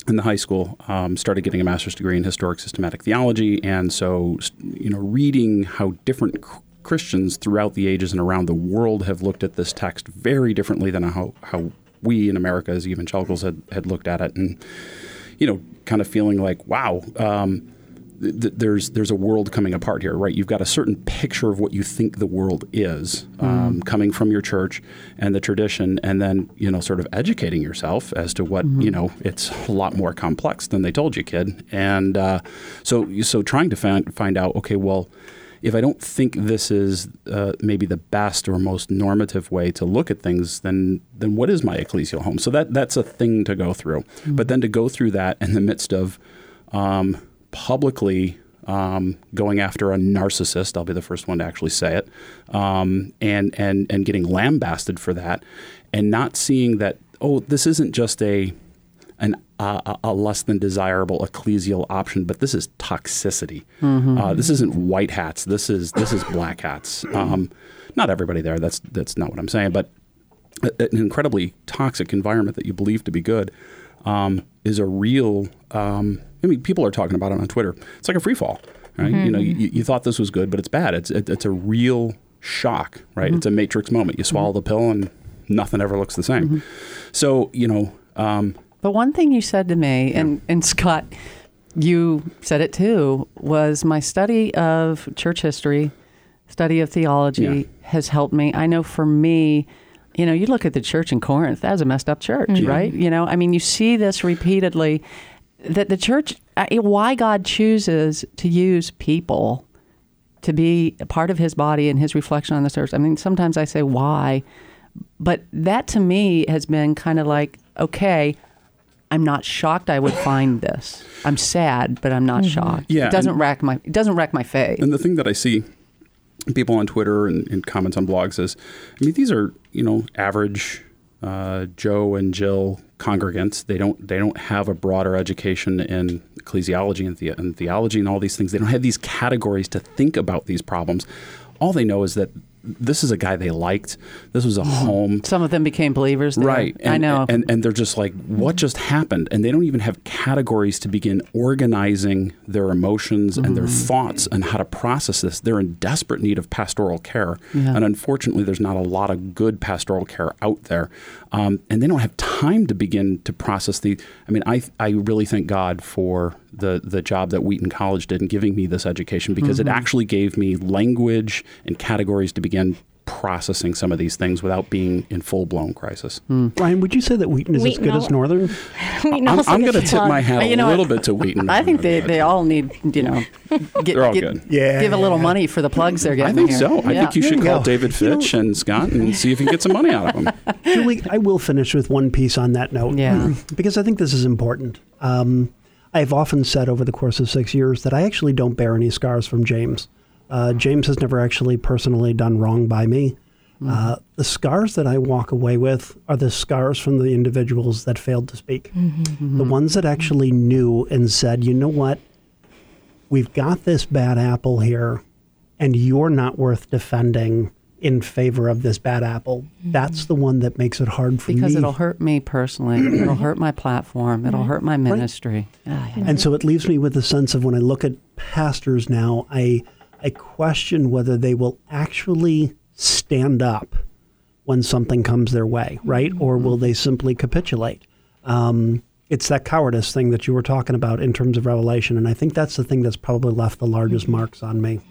in the high school, um, started getting a master's degree in historic systematic theology, and so you know, reading how different Christians throughout the ages and around the world have looked at this text very differently than how how we in America as evangelicals had had looked at it, and you know, kind of feeling like, wow. Um, th- th- there's there's a world coming apart here, right? You've got a certain picture of what you think the world is, um, coming from your church and the tradition, and then you know, sort of educating yourself as to what you know. It's a lot more complex than they told you, kid. And uh, so so trying to find find out, okay, well. If I don't think this is uh, maybe the best or most normative way to look at things, then then what is my ecclesial home? So that that's a thing to go through. But then to go through that in the midst of um, publicly um, going after a narcissist. I'll be the first one to actually say it, um, and and and getting lambasted for that, and not seeing that oh, this isn't just a an uh, a less than desirable ecclesial option, but this is toxicity. Uh, this isn't white hats. This is this is black hats. Um, not everybody there. That's that's not what I'm saying, but a- an incredibly toxic environment that you believe to be good um, is a real. Um, I mean, people are talking about it on Twitter. It's like a free fall, right? You know, you, you thought this was good, but it's bad. It's it, it's a real shock, right? It's a matrix moment. You swallow the pill, and nothing ever looks the same. So you know. Um, But one thing you said to me, and, and Scott, you said it too, was my study of church history, study of theology Yeah. has helped me. I know for me, you know, you look at the church in Corinth, that was a messed up church, mm-hmm. right? You know, I mean, you see this repeatedly that the church, why God chooses to use people to be a part of his body and his reflection on this earth. I mean, sometimes I say, why? But that to me has been kind of like, okay, I'm not shocked I would find this. I'm sad, but I'm not shocked. Yeah, it doesn't and- wreck my it doesn't wreck my faith. And the thing that I see people on Twitter and, and comments on blogs is, I mean, these are you know average uh, Joe and Jill congregants. They don't they don't have a broader education in ecclesiology and, the, and theology and all these things. They don't have these categories to think about these problems. All they know is that this is a guy they liked. This was a home. Some of them became believers. there. Right. I know. And, and they're just like, what just happened? And they don't even have categories to begin organizing their emotions and their Mm-hmm. thoughts and how to process this. They're in desperate need of pastoral care. Yeah. And unfortunately, there's not a lot of good pastoral care out there. Um, and they don't have time to begin to process the. I mean, I, I really thank God for the, the job that Wheaton College did in giving me this education because Mm-hmm. it actually gave me language and categories to begin processing some of these things without being in full blown crisis. Ryan, would you say that Wheaton is as Wheaton good as Northern? We I'm, I'm going to tip my hat a You know little bit to Wheaton. I think they, they all need, you know, get, They're all get- good. Yeah, give a little money for the plugs they're getting. I getting. think here. so. I think you should you call go. David You know- Fitch and Scott and see if you can get some money out of them. Julie, I will finish with one piece on that note. Yeah. because I think this is important. Um, I've often said over the course of six years that I actually don't bear any scars from James. Uh, James has never actually personally done wrong by me. Uh, the scars that I walk away with are the scars from the individuals that failed to speak. The ones that actually knew and said, you know what? We've got this bad apple here, and you're not worth defending in favor of this bad apple. That's the one that makes it hard for because me. Because it'll hurt me personally. it'll hurt my platform. It'll hurt my ministry. Ah, yeah. And so it leaves me with the sense of when I look at pastors now, I I question whether they will actually stand up when something comes their way, right? Or will they simply capitulate? Um, it's that cowardice thing that you were talking about in terms of revelation, and I think that's the thing that's probably left the largest marks on me.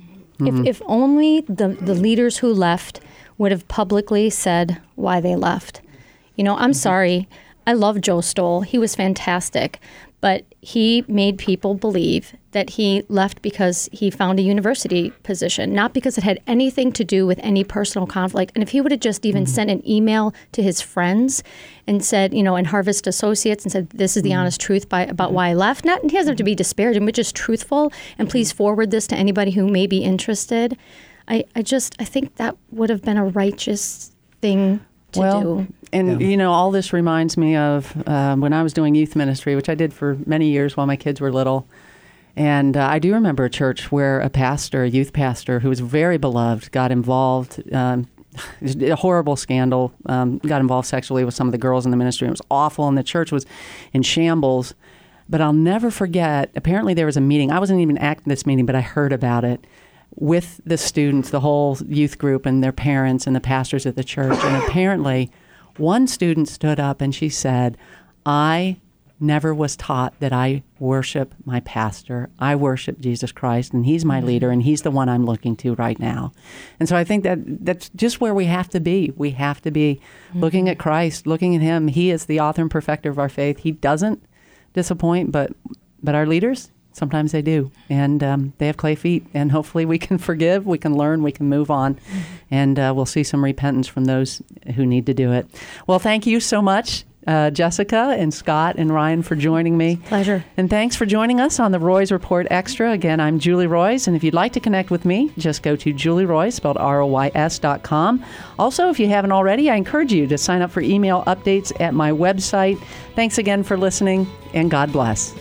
If, mm-hmm. if only the, the leaders who left would have publicly said why they left. You know, I'm mm-hmm. sorry. I love Joe Stowell. He was fantastic. But he made people believe that he left because he found a university position, not because it had anything to do with any personal conflict. And if he would have just even mm-hmm. sent an email to his friends and said, you know, and Harvest Associates and said, this is the mm-hmm. honest truth by, about mm-hmm. why I left, not, and he doesn't have to be disparaging, but just truthful, and please forward this to anybody who may be interested. I, I just, I think that would have been a righteous thing to well, do. And you know, all this reminds me of um, when I was doing youth ministry, which I did for many years while my kids were little. And uh, I do remember a church where a pastor, a youth pastor, who was very beloved, got involved. Um, a horrible scandal. Um, got involved sexually with some of the girls in the ministry. It was awful, and the church was in shambles. But I'll never forget. Apparently, there was a meeting. I wasn't even at this meeting, but I heard about it with the students, the whole youth group, and their parents, and the pastors at the church. And apparently, one student stood up and she said, "I never was taught that I worship my pastor. I worship Jesus Christ, and He's my mm-hmm. leader, and He's the one I'm looking to right now. And so I think that that's just where we have to be. We have to be mm-hmm. looking at Christ, looking at Him. He is the author and perfecter of our faith. He doesn't disappoint, but but our leaders sometimes they do, and um, they have clay feet. And hopefully, we can forgive, we can learn, we can move on, and uh, we'll see some repentance from those who need to do it. Well, thank you so much. Uh, Jessica and Scott and Ryan for joining me. Pleasure. And thanks for joining us on the Roys Report Extra. Again, I'm Julie Roys, and if you'd like to connect with me, just go to Julie Roys, spelled R O Y S dot com. Also, if you haven't already, I encourage you to sign up for email updates at my website. Thanks again for listening, and God bless.